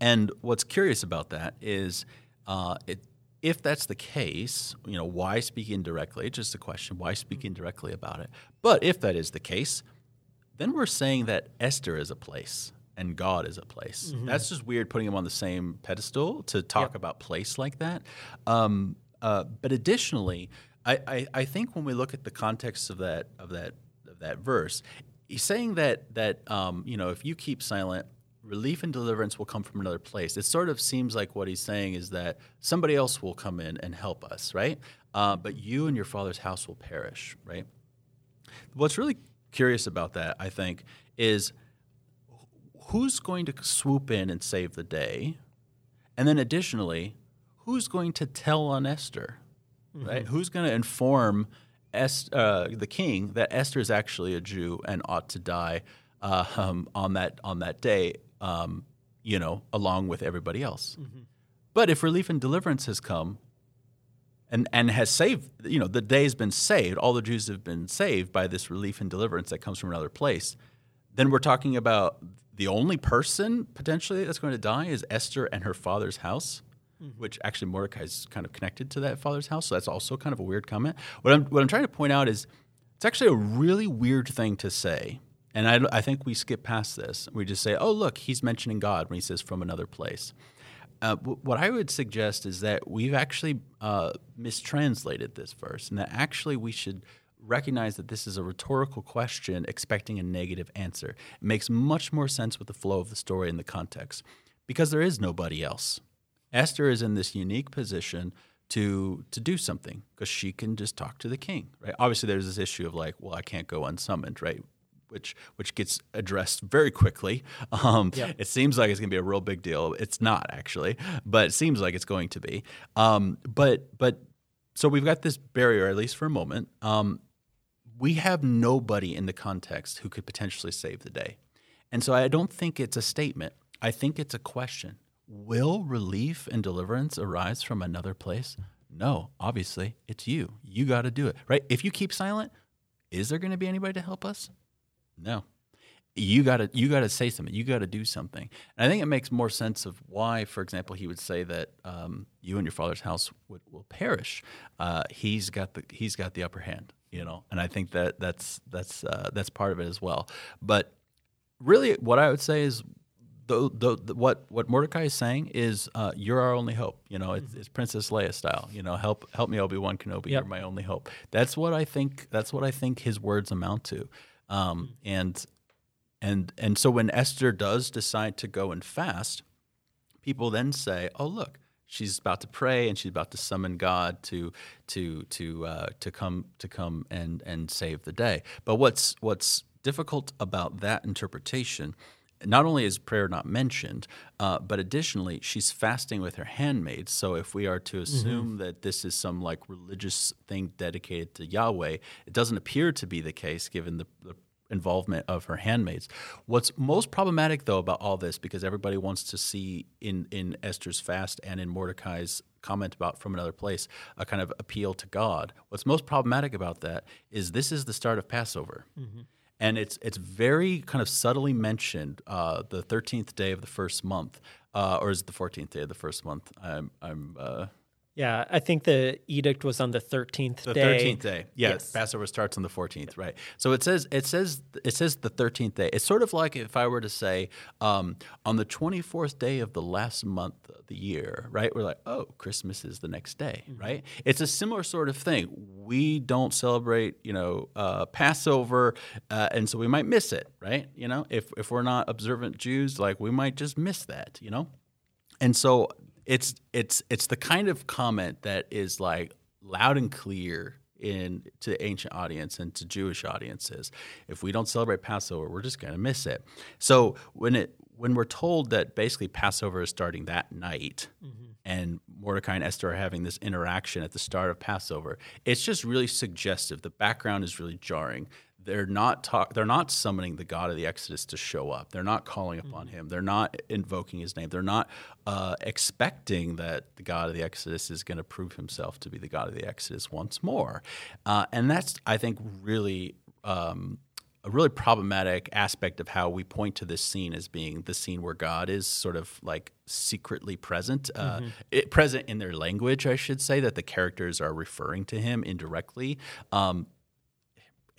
And what's curious about that is, uh, it, if that's the case, you know, why speak indirectly? It's just a question. Why speak indirectly about it? But if that is the case, then we're saying that Esther is a place and God is a place. Mm-hmm. That's just weird putting him on the same pedestal to talk yep. about place like that. Um, uh, but additionally, I, I, I, think when we look at the context of that of that of that verse, he's saying that that um, you know if you keep silent, relief and deliverance will come from another place. It sort of seems like what he's saying is that somebody else will come in and help us, right? Uh, but you and your father's house will perish, right? What's really curious about that, I think, is who's going to swoop in and save the day? And then additionally, who's going to tell on Esther? Mm-hmm. Right? Who's going to inform Est- uh, the king that Esther is actually a Jew and ought to die uh, um, on that on that day? Um, you know, along with everybody else. Mm-hmm. But if relief and deliverance has come, and, and has saved, you know, the day has been saved. All the Jews have been saved by this relief and deliverance that comes from another place. Then we're talking about the only person potentially that's going to die is Esther and her father's house, mm-hmm. which actually Mordecai is kind of connected to that father's house. So that's also kind of a weird comment. What I'm, what I'm trying to point out is it's actually a really weird thing to say. And I, I think we skip past this. We just say, oh, look, he's mentioning God when he says from another place. Uh, what I would suggest is that we've actually uh, mistranslated this verse, and that actually we should recognize that this is a rhetorical question expecting a negative answer. It makes much more sense with the flow of the story and the context because there is nobody else. Esther is in this unique position to to do something because she can just talk to the king, right? Obviously, there's this issue of like, well, I can't go unsummoned, right? Which which gets addressed very quickly. Um, yep. It seems like it's going to be a real big deal. It's not actually, but it seems like it's going to be. Um, but but so we've got this barrier at least for a moment. Um, we have nobody in the context who could potentially save the day. And so I don't think it's a statement. I think it's a question. Will relief and deliverance arise from another place? No, obviously, it's you. You got to do it, right? If you keep silent, is there going to be anybody to help us? No. You got to you got to say something. You got to do something. And I think it makes more sense of why, for example, he would say that um, you and your father's house would, will perish. Uh, he's got the he's got the upper hand you know, and I think that that's that's uh, that's part of it as well. But really, what I would say is the, the, the, what what Mordecai is saying is uh, you're our only hope. You know, it's, it's Princess Leia style. You know, help help me Obi Wan Kenobi. Yep. You're my only hope. That's what I think. That's what I think his words amount to. Um, and and and so when Esther does decide to go and fast, people then say, "Oh, look, she's about to pray and she's about to summon God to to to uh, to come to come and and save the day. But what's what's difficult about that interpretation? Not only is prayer not mentioned, uh, but additionally, she's fasting with her handmaids. So, if we are to mm-hmm. assume mm-hmm. that this is some like religious thing dedicated to Yahweh, it doesn't appear to be the case given the, the involvement of her handmaids. What's most problematic, though, about all this, because everybody wants to see in, in Esther's fast and in Mordecai's comment about from another place a kind of appeal to God. What's most problematic about that is this is the start of Passover. Mm-hmm. And it's it's very kind of subtly mentioned uh, the thirteenth day of the first month, uh, or is it the fourteenth day of the first month? I'm I'm uh, yeah, I think the edict was on the thirteenth day. The thirteenth day. Yeah, yes. Passover starts on the fourteenth, right? So it says it says it says the thirteenth day. It's sort of like if I were to say um, on the twenty fourth day of the last month of the year, right? We're like, oh, Christmas is the next day, mm-hmm. right? It's a similar sort of thing. We don't celebrate, you know, uh, Passover, uh, and so we might miss it, right? You know, if if we're not observant Jews, like we might just miss that, you know. And so it's it's it's the kind of comment that is like loud and clear in to the ancient audience and to Jewish audiences. If we don't celebrate Passover, we're just going to miss it. So when it when we're told that basically Passover is starting that night, mm-hmm. and Mordecai and Esther are having this interaction at the start of Passover, it's just really suggestive. The background is really jarring they're not talk, they're not summoning the God of the Exodus to show up. They're not calling upon mm-hmm. him. They're not invoking his name. They're not uh, expecting that the God of the Exodus is going to prove himself to be the God of the Exodus once more. Uh, and that's I think really um, a really problematic aspect of how we point to this scene as being the scene where God is sort of like secretly present, uh, mm-hmm. it, present in their language, I should say, that the characters are referring to him indirectly. Um,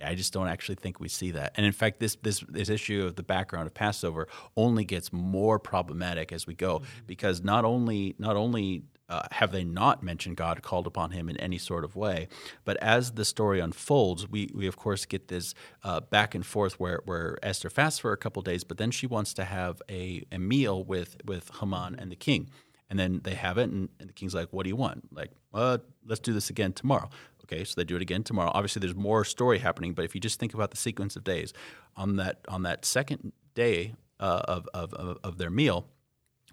I just don't actually think we see that. And in fact, this this this issue of the background of Passover only gets more problematic as we go mm-hmm. because not only not only uh, have they not mentioned God, called upon him in any sort of way, but as the story unfolds, we we of course get this uh, back and forth where where Esther fasts for a couple days, but then she wants to have a, a meal with with Haman and the king. And then they have it, and, and the king's like, "What do you want?" Like, uh, let's do this again tomorrow. Okay, so they do it again tomorrow. Obviously, there's more story happening, but if you just think about the sequence of days, on that on that second day uh, of, of, of their meal,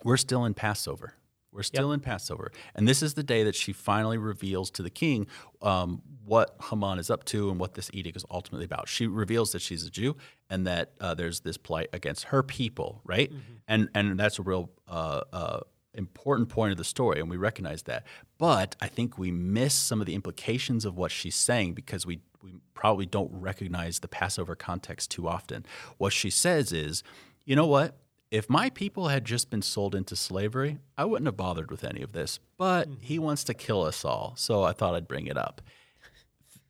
we're still in Passover. We're still yep. in Passover, and this is the day that she finally reveals to the king um, what Haman is up to and what this edict is ultimately about. She reveals that she's a Jew and that uh, there's this plight against her people, right? Mm-hmm. And and that's a real uh, uh important point of the story, and we recognize that. But I think we miss some of the implications of what she's saying because we, we probably don't recognize the Passover context too often. What she says is, you know what? If my people had just been sold into slavery, I wouldn't have bothered with any of this. But mm-hmm. he wants to kill us all, so I thought I'd bring it up.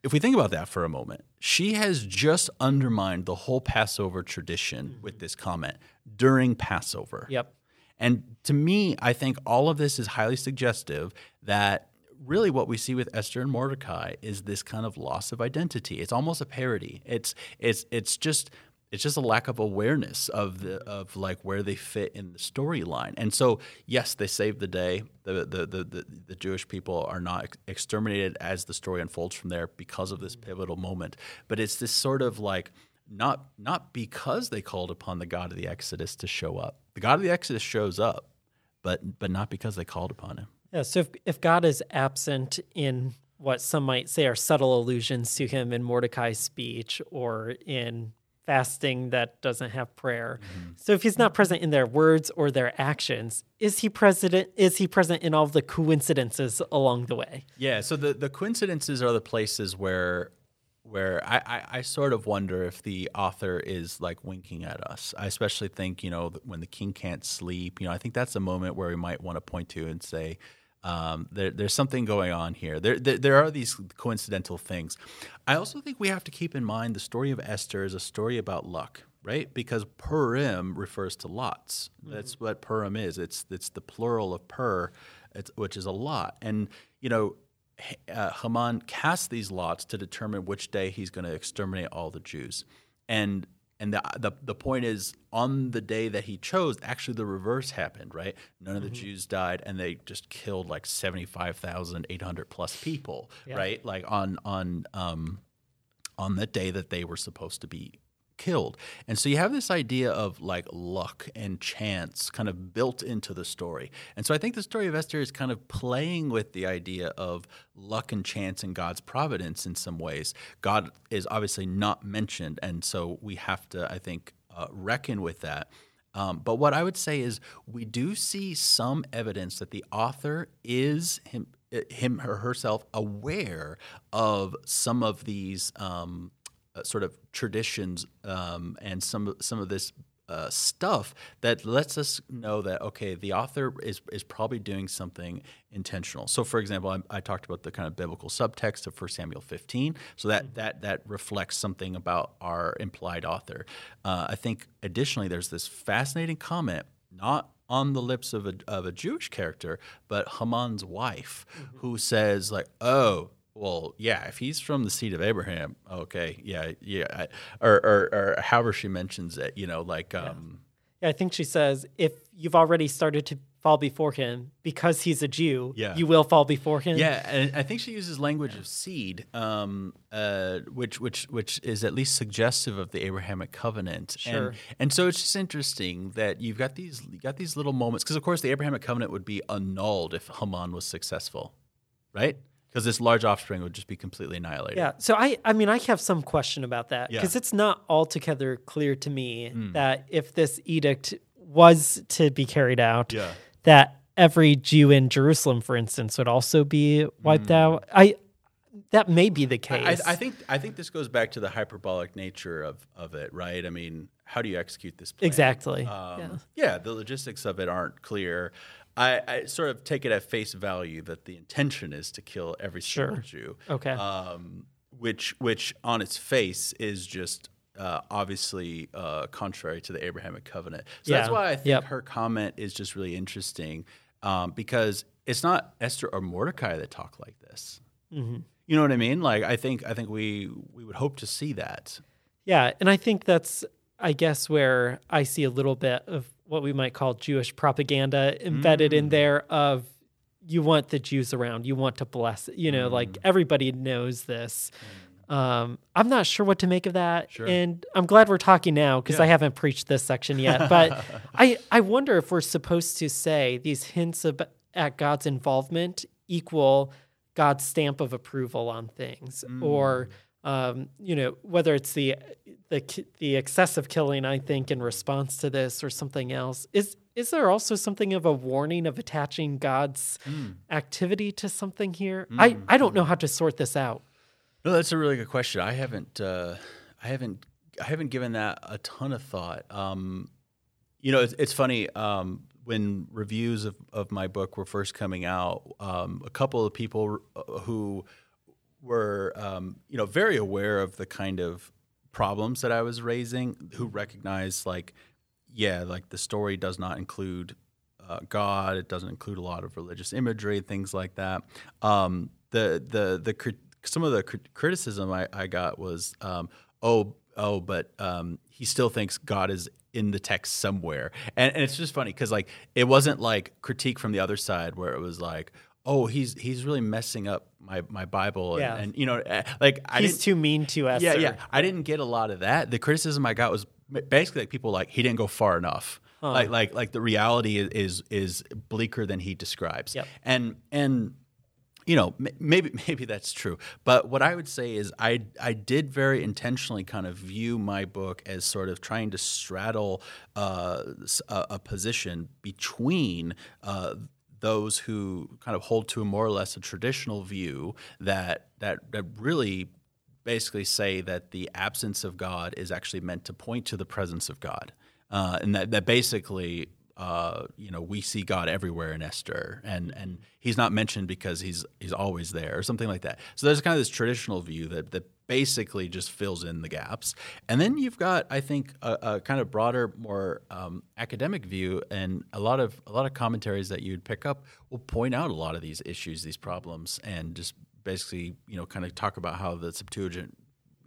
If we think about that for a moment, she has just undermined the whole Passover tradition mm-hmm. with this comment during Passover. Yep. And to me, I think all of this is highly suggestive that really what we see with Esther and Mordecai is this kind of loss of identity. It's almost a parody. It's it's it's just it's just a lack of awareness of the of like where they fit in the storyline. And so, yes, they save the day. The the, the the, the Jewish people are not exterminated as the story unfolds from there because of this pivotal moment. But it's this sort of like not not because they called upon the God of the Exodus to show up. The God of the Exodus shows up, but but not because they called upon him. Yeah. So if if God is absent in what some might say are subtle allusions to him in Mordecai's speech or in fasting that doesn't have prayer. Mm-hmm. So if he's not present in their words or their actions, is he present is he present in all the coincidences along the way? Yeah, so the, the coincidences are the places where where I, I, I, sort of wonder if the author is like winking at us. I especially think, you know, when the king can't sleep, you know, I think that's a moment where we might want to point to and say, um, there, there's something going on here. There, there, there, are these coincidental things. I also think we have to keep in mind the story of Esther is a story about luck, right? Because Purim refers to lots. Mm-hmm. That's what Purim is. It's, it's the plural of pur, which is a lot. And, you know, uh, Haman casts these lots to determine which day he's going to exterminate all the Jews. And and the, the, the point is, on the day that he chose, actually the reverse happened, right? None of the mm-hmm. Jews died, and they just killed like seventy five thousand eight hundred plus people, yeah. right? Like on on um, on the day that they were supposed to be killed. And so you have this idea of like luck and chance kind of built into the story. And so I think the story of Esther is kind of playing with the idea of luck and chance and God's providence in some ways. God is obviously not mentioned. And so we have to, I think, uh, reckon with that. Um, but what I would say is we do see some evidence that the author is him, him or herself aware of some of these um, uh, sort of traditions um, and some some of this uh, stuff that lets us know that okay, the author is is probably doing something intentional. So, for example, I, I talked about the kind of biblical subtext of 1 Samuel 15. So that mm-hmm. that that reflects something about our implied author. Uh, I think additionally, there's this fascinating comment, not on the lips of a, of a Jewish character, but Haman's wife, mm-hmm. who says like, "Oh, well, yeah, if he's from the seed of Abraham, okay, yeah, yeah, or or, or however she mentions it, you know, like, um, Yeah, I think she says if you've already started to fall before him because he's a Jew, Yeah. you will fall before him. Yeah, and I think she uses language of seed, um, uh, which which which is at least suggestive of the Abrahamic covenant. Sure. And, and so it's just interesting that you've got these you got these little moments because of course the Abrahamic covenant would be annulled if Haman was successful, right? Because this large offspring would just be completely annihilated. Yeah. So I, I mean, I have some question about that Yeah. because it's not altogether clear to me Hmm. that if this edict was to be carried out, Yeah. that every Jew in Jerusalem, for instance, would also be wiped out. I that may be the Hmm. I, case. I think I think this goes back to the hyperbolic nature of, of it, right? I mean, how do you execute this plan? exactly. Um, yeah. yeah. the logistics of it aren't clear. I, I sort of take it at face value that the intention is to kill every single Sure. Jew. Okay. Um, which, which on its face is just uh, obviously uh, contrary to the Abrahamic covenant. So that's why I think Yep. her comment is just really interesting um, because it's not Esther or Mordecai that talk like this. Mm-hmm. You know what I mean? Like I think I think we we would hope to see that. Yeah, and I think that's, I guess, where I see a little bit of what we might call Jewish propaganda embedded Mm. in there. Of you want the Jews around, you want to bless, you know, Mm. like everybody knows this. Um, I'm not sure what to make of that, Sure. and I'm glad we're talking now because I haven't preached this section yet. But I, I wonder if we're supposed to say these hints of, at God's involvement equal God's stamp of approval on things, or um, you know whether it's the the the excessive killing. I think in response to this, or something else. Is is there also something of a warning of attaching God's activity to something here? I I don't know how to sort this out. No, that's a really good question. I haven't, uh, I haven't, I haven't given that a ton of thought. Um, you know, it's, it's funny um, when reviews of, of my book were first coming out. Um, a couple of people uh, who were, um, you know, very aware of the kind of problems that I was raising, who recognized like, yeah, like the story does not include uh, God. It doesn't include a lot of religious imagery, things like that. Um, the the the crit- some of the crit- criticism I, I got was, um, oh oh, but um, he still thinks God is in the text somewhere, and, and it's just funny because like it wasn't like critique from the other side where it was like. Oh, he's he's really messing up my, my Bible, and, Yeah. and you know, eh, like I He's too mean to us. yeah, yeah. I didn't get a lot of that. The criticism I got was basically like people like he didn't go far enough. Like like like the reality is is, is bleaker than he describes. Yep. And and you know maybe maybe that's true. But what I would say is I I did very intentionally kind of view my book as sort of trying to straddle uh, a, a position between. Uh, those who kind of hold to more or less a traditional view that that that really basically say that the absence of God is actually meant to point to the presence of God, uh, and that that basically. Uh, you know, we see God everywhere in Esther, and and He's not mentioned because He's He's always there, or something like that. So there's kind of this traditional view that that basically just fills in the gaps, and then you've got, I think, a, a kind of broader, more um, academic view, and a lot of a lot of commentaries that you'd pick up will point out a lot of these issues, these problems, and just basically, you know, kind of talk about how the Septuagint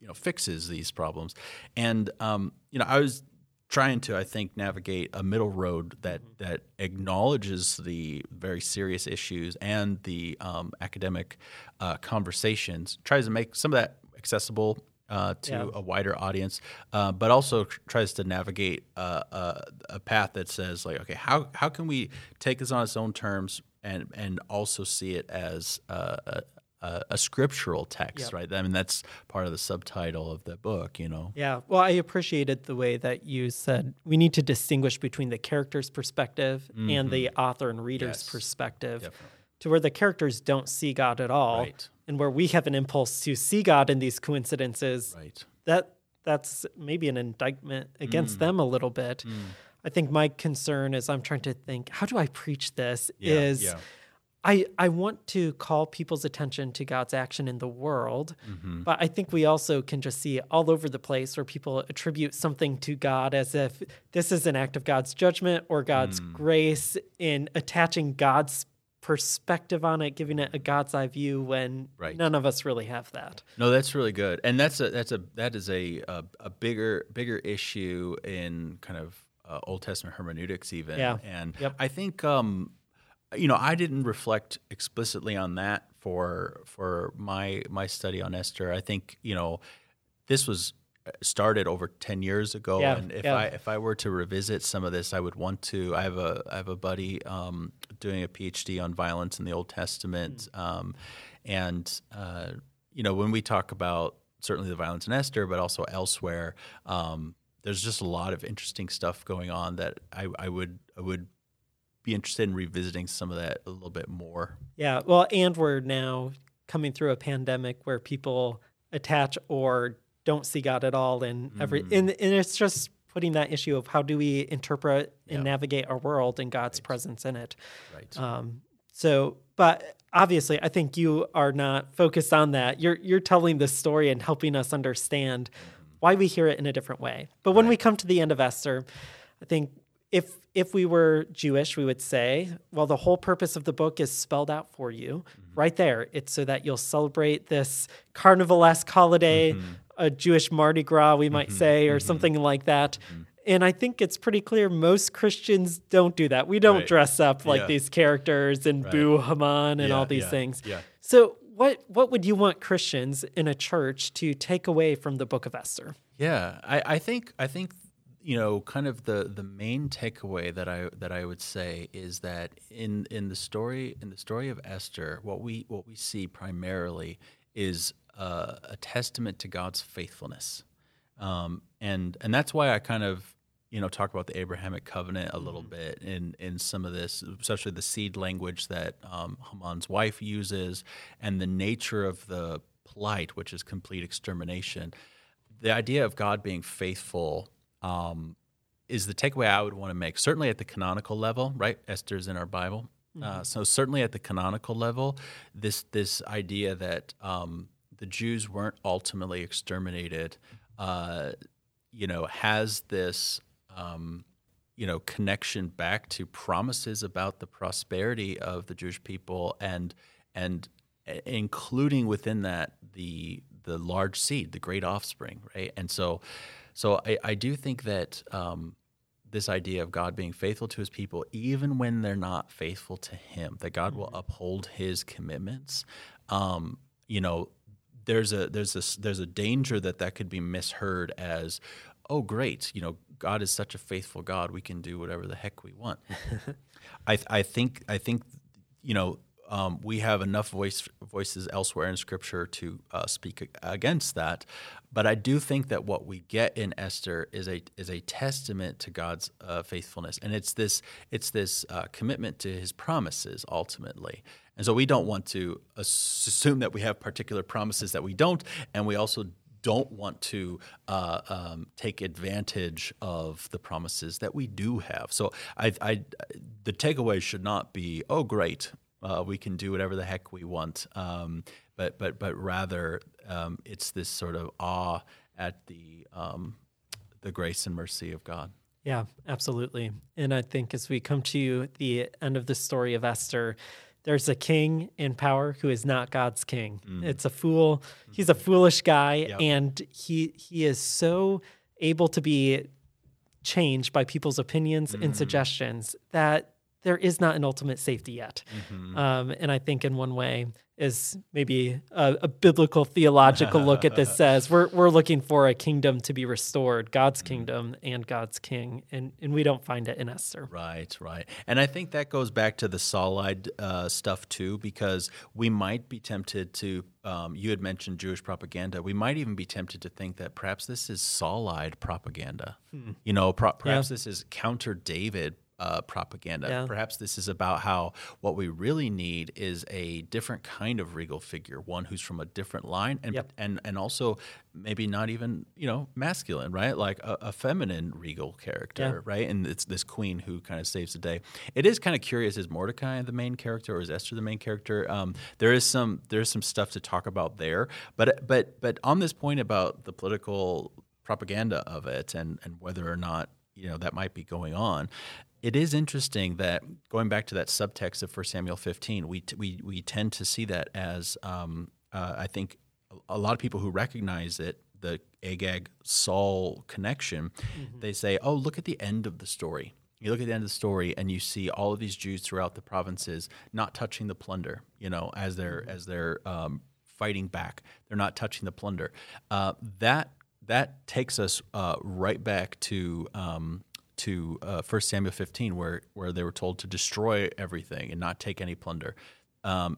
you know fixes these problems. And um, you know i was trying to i think navigate a middle road that that acknowledges the very serious issues and the um, academic uh, conversations tries to make some of that accessible uh, to Yeah. a wider audience, uh, but also tr- tries to navigate uh, a, a path that says like, okay, how how can we take this on its own terms and and also see it as uh, a, a, a scriptural text, Yep. right? I mean, that's part of the subtitle of the book, you know. Yeah. Well, I appreciated the way that you said we need to distinguish between the character's perspective and the author and reader's Mm-hmm. Yes. perspective. Definitely. To where the characters don't see God at all, Right. And where we have an impulse to see God in these coincidences, Right. that that's maybe an indictment Mm. against them a little bit. I think my concern is I'm trying to think, how do I preach this? Yeah, is yeah. I, I want to call people's attention to God's action in the world, Mm-hmm. but I think we also can just see all over the place where people attribute something to God as if this is an act of God's judgment or God's Mm. grace in attaching God's perspective on it, giving it a God's eye view when Right. none of us really have that. No, that's really good, and that's a that's a that is a a, a bigger bigger issue in kind of uh, Old Testament hermeneutics, even. Yeah. And Yep. I think um, you know I didn't reflect explicitly on that for for my my study on Esther. I think you know this was started over 10 years ago Yeah, and if yeah. I if I were to revisit some of this I would want to I have a I have a buddy um, doing a PhD on violence in the Old Testament Hmm. um, and uh, you know when we talk about certainly the violence in Esther but also elsewhere um, there's just a lot of interesting stuff going on that I, I would I would be interested in revisiting some of that a little bit more Yeah. Well, and we're now coming through a pandemic where people attach or don't see God at all, and every Mm. and, and it's just putting that issue of how do we interpret and Yeah. navigate our world and God's presence in it. right Um, so, but obviously, I think you are not focused on that. You're you're telling the story and helping us understand why we hear it in a different way. But when we come to the end of Esther, I think if if we were Jewish, we would say, well, the whole purpose of the book is spelled out for you right there. It's so that you'll celebrate this carnivalesque holiday, a Jewish Mardi Gras, we might mm-hmm. say, or mm-hmm. something like that. Mm-hmm. And I think it's pretty clear most Christians don't do that. We don't Right. dress up like Yeah. these characters and boo Haman and Yeah, all these yeah, things. yeah. So what what would you want Christians in a church to take away from the book of Esther? Yeah, I, I think I think you know kind of the the main takeaway that I that I would say is that in in the story in the story of Esther, what we what we see primarily is uh, a testament to God's faithfulness, um, and and that's why I kind of you know talk about the Abrahamic covenant a little bit in in some of this, especially the seed language that um, Haman's wife uses, and the nature of the plight, which is complete extermination the idea of God being faithful um, is the takeaway I would want to make. Certainly at the canonical level, right? Esther's in our Bible, uh, so certainly at the canonical level, this this idea that um, the Jews weren't ultimately exterminated, uh, you know, has this. Um, you know, connection back to promises about the prosperity of the Jewish people, and and uh, including within that the the large seed, the great offspring, right? And so, so I, I do think that um, this idea of God being faithful to His people, even when they're not faithful to Him, that God will uphold His commitments. Um, you know, there's a there's a there's a danger that that could be misheard as, oh, great, you know, God is such a faithful God, we can do whatever the heck we want. I I think I think you know um, we have enough voice voices elsewhere in Scripture to uh, speak against that, but I do think that what we get in Esther is a is a testament to God's uh, faithfulness, and it's this it's this uh, commitment to His promises ultimately. And so we don't want to assume that we have particular promises that we don't, and we also don't want to uh, um, take advantage of the promises that we do have. So I, I, the takeaway should not be, oh, great, uh, we can do whatever the heck we want, um, but but but rather um, it's this sort of awe at the um, the grace and mercy of God. Yeah, absolutely. And I think as we come to the end of the story of Esther, there's a king in power who is not God's king. Mm-hmm. It's a fool. He's a mm-hmm. foolish guy, Yep. and he he is so able to be changed by people's opinions and mm-hmm. suggestions that there is not an ultimate safety yet. Um, and I think in one way is maybe a, a biblical theological look at this says we're, we're looking for a kingdom to be restored, God's kingdom and God's king. And, and we don't find it in Esther. Right, right. And I think that goes back to the Saulide uh, stuff too, because we might be tempted to, um, you had mentioned Jewish propaganda. We might even be tempted to think that perhaps this is Saulide propaganda. You know, pro- perhaps this is counter David. Uh, propaganda. Yeah. Perhaps this is about how what we really need is a different kind of regal figure, one who's from a different line, and Yep. and and also maybe not even you know masculine, right? Like a, a feminine regal character, Yeah. right? And it's this queen who kind of saves the day. It is kind of curious: is Mordecai the main character, or is Esther the main character? Um, there is some there's some stuff to talk about there, but but but on this point about the political propaganda of it and and whether or not you know that might be going on. It is interesting that going back to that subtext of 1 Samuel 15, we t- we we tend to see that as um, uh, I think a lot of people who recognize it the Agag Saul connection, they say, "Oh, look at the end of the story." You look at the end of the story, and you see all of these Jews throughout the provinces not touching the plunder. You know, as they're as they're um, fighting back, they're not touching the plunder. Uh, that that takes us uh, right back to um, to uh, 1 Samuel 15, where where they were told to destroy everything and not take any plunder. Um,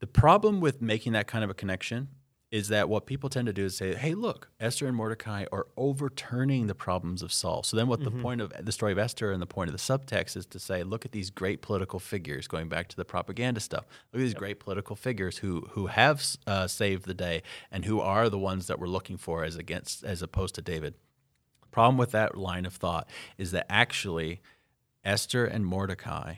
the problem with making that kind of a connection is that what people tend to do is say, "Hey, look, Esther and Mordecai are overturning the problems of Saul." So then, what the point of the story of Esther and the point of the subtext is to say, "Look at these great political figures." Going back to the propaganda stuff, look at these great political figures who who have uh, saved the day and who are the ones that we're looking for as against as opposed to David. Problem with that line of thought is that actually Esther and Mordecai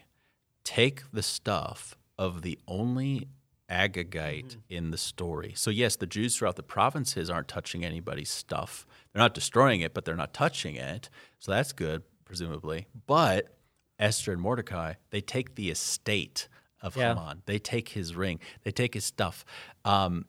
take the stuff of the only Agagite in the story. So, yes, the Jews throughout the provinces aren't touching anybody's stuff. They're not destroying it, but they're not touching it. So, that's good, presumably. But Esther and Mordecai, they take the estate of Yeah. Haman, they take his ring, they take his stuff. Um,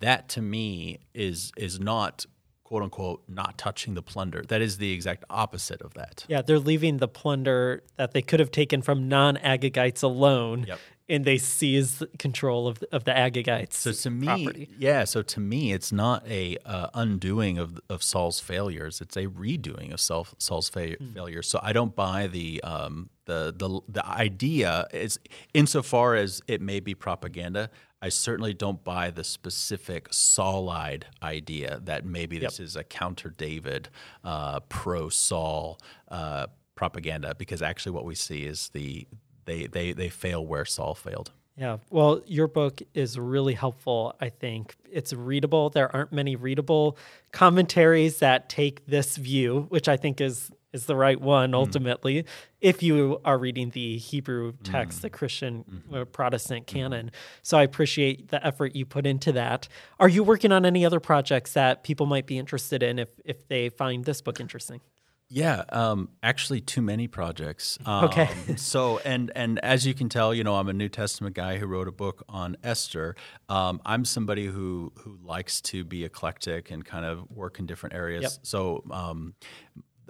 that to me is is not quote unquote not touching the plunder. That is the exact opposite of that. Yeah, they're leaving the plunder that they could have taken from non-Agagites alone, Yep. And they seize control of of the Agagites. So to me, property. yeah. So to me, it's not a uh, undoing of of Saul's failures. It's a redoing of Saul, Saul's fa- Hmm. failures. So I don't buy the um, the the the idea is insofar as it may be propaganda. I certainly don't buy the specific Saulide idea that maybe this is a counter David, uh, pro Saul uh, propaganda. Because actually, what we see is the they they they fail where Saul failed. Yeah. Well, your book is really helpful, I think. It's readable. There aren't many readable commentaries that take this view, which I think is is the right one mm-hmm. ultimately if you are reading the Hebrew text, the mm-hmm. Christian mm-hmm. uh, Protestant canon. So I appreciate the effort you put into that. Are you working on any other projects that people might be interested in if if they find this book interesting? Yeah, um, actually, too many projects. Um, Okay. so, and and as you can tell, you know, I'm a New Testament guy who wrote a book on Esther. Um, I'm somebody who who likes to be eclectic and kind of work in different areas. Yep. So.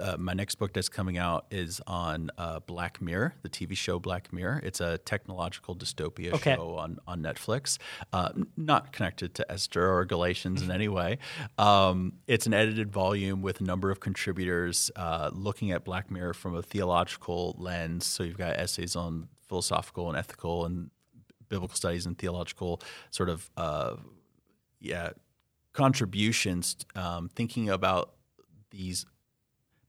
Uh, my next book that's coming out is on uh, Black Mirror, the TV show Black Mirror. It's a technological dystopia Okay. show on on Netflix, uh, not connected to Esther or Galatians in any way. Um, it's an edited volume with a number of contributors uh, looking at Black Mirror from a theological lens. So you've got essays on philosophical and ethical and biblical studies and theological sort of uh, yeah contributions, um, thinking about these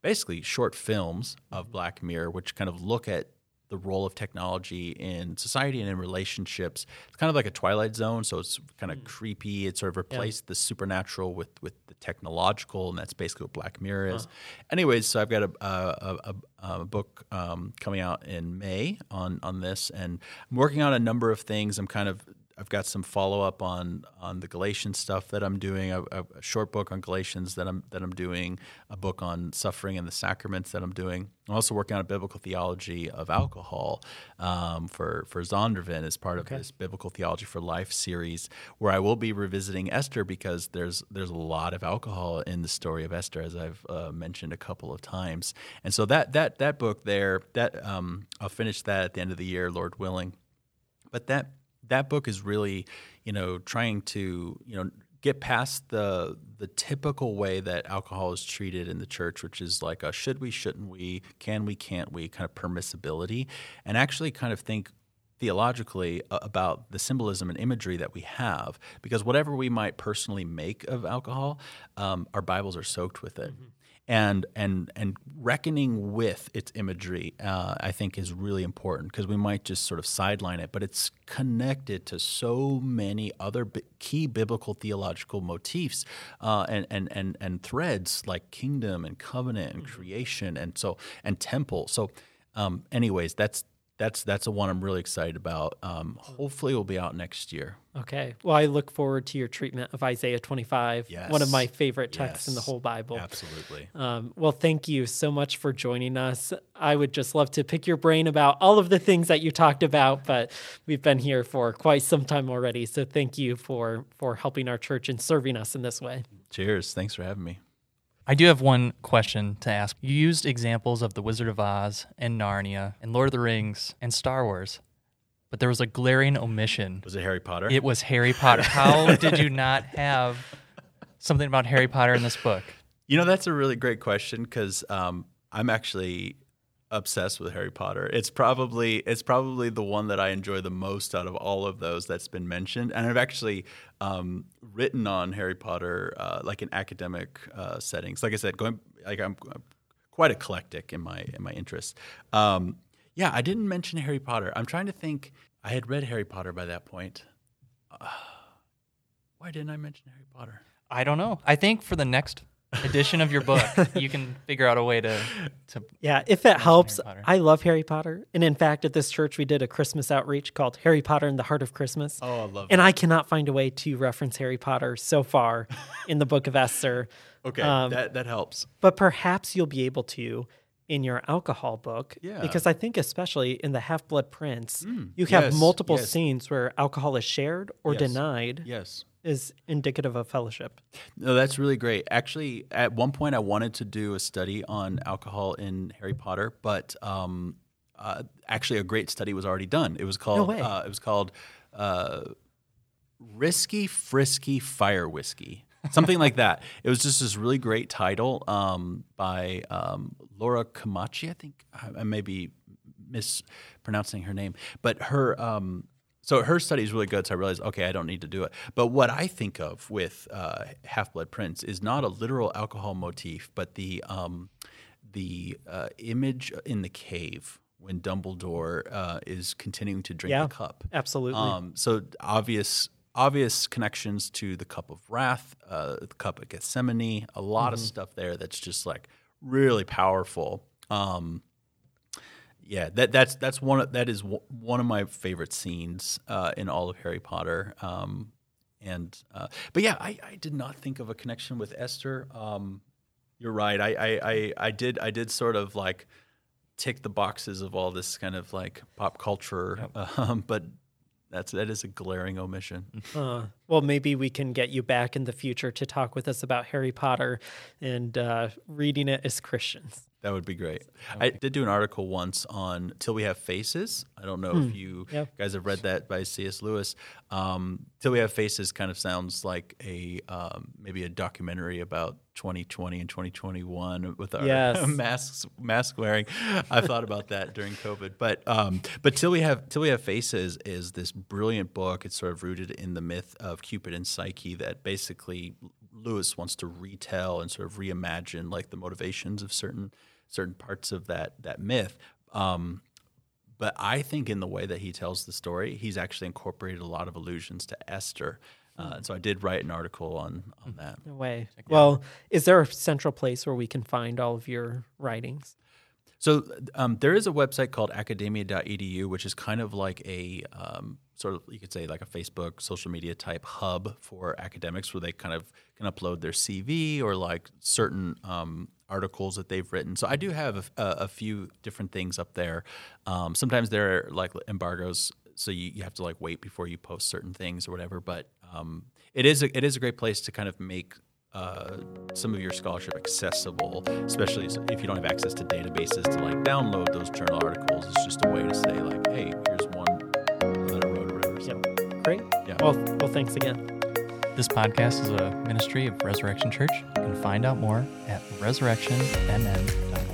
basically short films of Black Mirror, which kind of look at the role of technology in society and in relationships. It's kind of like a Twilight Zone, so it's kind of creepy. It sort of replaced the supernatural with with the technological, and that's basically what Black Mirror is. Anyways, so I've got a a, a, a book um, coming out in May on on this, and I'm working on a number of things. I'm kind of I've got some follow up on on the Galatians stuff that I'm doing. A, a, short book on Galatians that I'm that I'm doing. A book on suffering and the sacraments that I'm doing. I'm also working on a biblical theology of alcohol um, for for Zondervan as part of this Biblical Theology for Life series, where I will be revisiting Esther because there's there's a lot of alcohol in the story of Esther, as I've uh, mentioned a couple of times. And so that that that book there, that um, I'll finish that at the end of the year, Lord willing but that that book is really you know trying to you know get past the the typical way that alcohol is treated in the church which is like a should we shouldn't we can we can't we kind of permissibility and actually kind of think theologically about the symbolism and imagery that we have because whatever we might personally make of alcohol um, our bibles are soaked with it and and and reckoning with its imagery, uh, I think, is really important because we might just sort of sideline it, but it's connected to so many other bi- key biblical theological motifs uh, and, and and and threads like kingdom and covenant and creation and so and temple. So, um, anyways, that's that's that's the one I'm really excited about. Um, hopefully, it will be out next year. Okay. Well, I look forward to your treatment of Isaiah 25, one of my favorite texts in the whole Bible. Absolutely. Um, well, thank you so much for joining us. I would just love to pick your brain about all of the things that you talked about, but we've been here for quite some time already. So thank you for for helping our church and serving us in this way. Cheers. Thanks for having me. I do have one question to ask. You used examples of The Wizard of Oz and Narnia and Lord of the Rings and Star Wars, but there was a glaring omission. Was it Harry Potter? It was Harry Potter. How did you not have something about Harry Potter in this book? You know, that's a really great question because um, I'm actually obsessed with Harry Potter. It's probably it's probably the one that I enjoy the most out of all of those that's been mentioned, and I've actually um, written on Harry Potter uh, like in academic uh, settings. Like I said, going like I'm, I'm quite eclectic in my in my interests. Um, yeah, I didn't mention Harry Potter. I'm trying to think. I had read Harry Potter by that point. Uh, why didn't I mention Harry Potter? I don't know. I think for the next edition of your book, you can figure out a way to to Yeah, if it helps, I love Harry Potter. And in fact, at this church, we did a Christmas outreach called Harry Potter and the Heart of Christmas. Oh, I love And I cannot find a way to reference Harry Potter so far in the book of Esther. Okay, Um, that that helps. but perhaps you'll be able to in your alcohol book Yeah. because i think especially in the half blood prince you have yes, multiple yes. scenes where alcohol is shared or Yes. denied Yes. Is indicative of fellowship No, that's really great. Actually, at one point, I wanted to do a study on alcohol in Harry Potter, but um, uh, actually, a great study was already done. It was called. way. Uh, it was called uh, "Risky Frisky Fire Whiskey," something like that. It was just this really great title um, by um, Laura Camachi. I think I, I may be mispronouncing her name, but her. Um, so her study is really good. So I realized, okay, I don't need to do it. But what I think of with uh, Half Blood Prince is not a literal alcohol motif, but the um, the uh, image in the cave when Dumbledore uh, is continuing to drink Yeah. the cup. absolutely Um, so obvious obvious connections to the cup of wrath, uh, the cup of Gethsemane, a lot of stuff there that's just like really powerful. Um, yeah, that that's that's one of, that is w- one of my favorite scenes uh, in all of Harry Potter. Um, and uh, but yeah, I, I did not think of a connection with Esther. Um, you're right. I, I, I, I did I did sort of like tick the boxes of all this kind of like pop culture, um, but that's that is a glaring omission. Uh, well maybe we can get you back in the future to talk with us about harry potter and uh, reading it as christians That would be great. I did do an article once on Till We Have Faces. I don't know if you Hmm. Yep. guys have read that by C.S. Lewis. Um, Till We Have Faces kind of sounds like a um, maybe a documentary about 2020 and 2021 with our Yes. masks mask wearing. I thought about that during COVID, but um, but Till We Have Till We Have Faces is this brilliant book. It's sort of rooted in the myth of Cupid and Psyche that basically Lewis wants to retell and sort of reimagine like the motivations of certain certain parts of that that myth. Um, but I think in the way that he tells the story, he's actually incorporated a lot of allusions to Esther. Uh, and so I did write an article on on that. no way well is there a central place where we can find all of your writings So um, there is a website called academia.edu, which is kind of like a um, sort of you could say like a Facebook social media type hub for academics, where they kind of can upload their CV or like certain um, articles that they've written. So I do have a, a few different things up there. Um, sometimes there are like embargoes, so you, you have to like wait before you post certain things or whatever. But um, it is a, it is a great place to kind of make uh, some of your scholarship accessible, especially if you don't have access to databases to like download those journal articles. It's just a way to say like, hey, here's one that I wrote or whatever. So, great Yeah. well well thanks again This podcast is a ministry of Resurrection Church. You can find out more at resurrectionnn.org.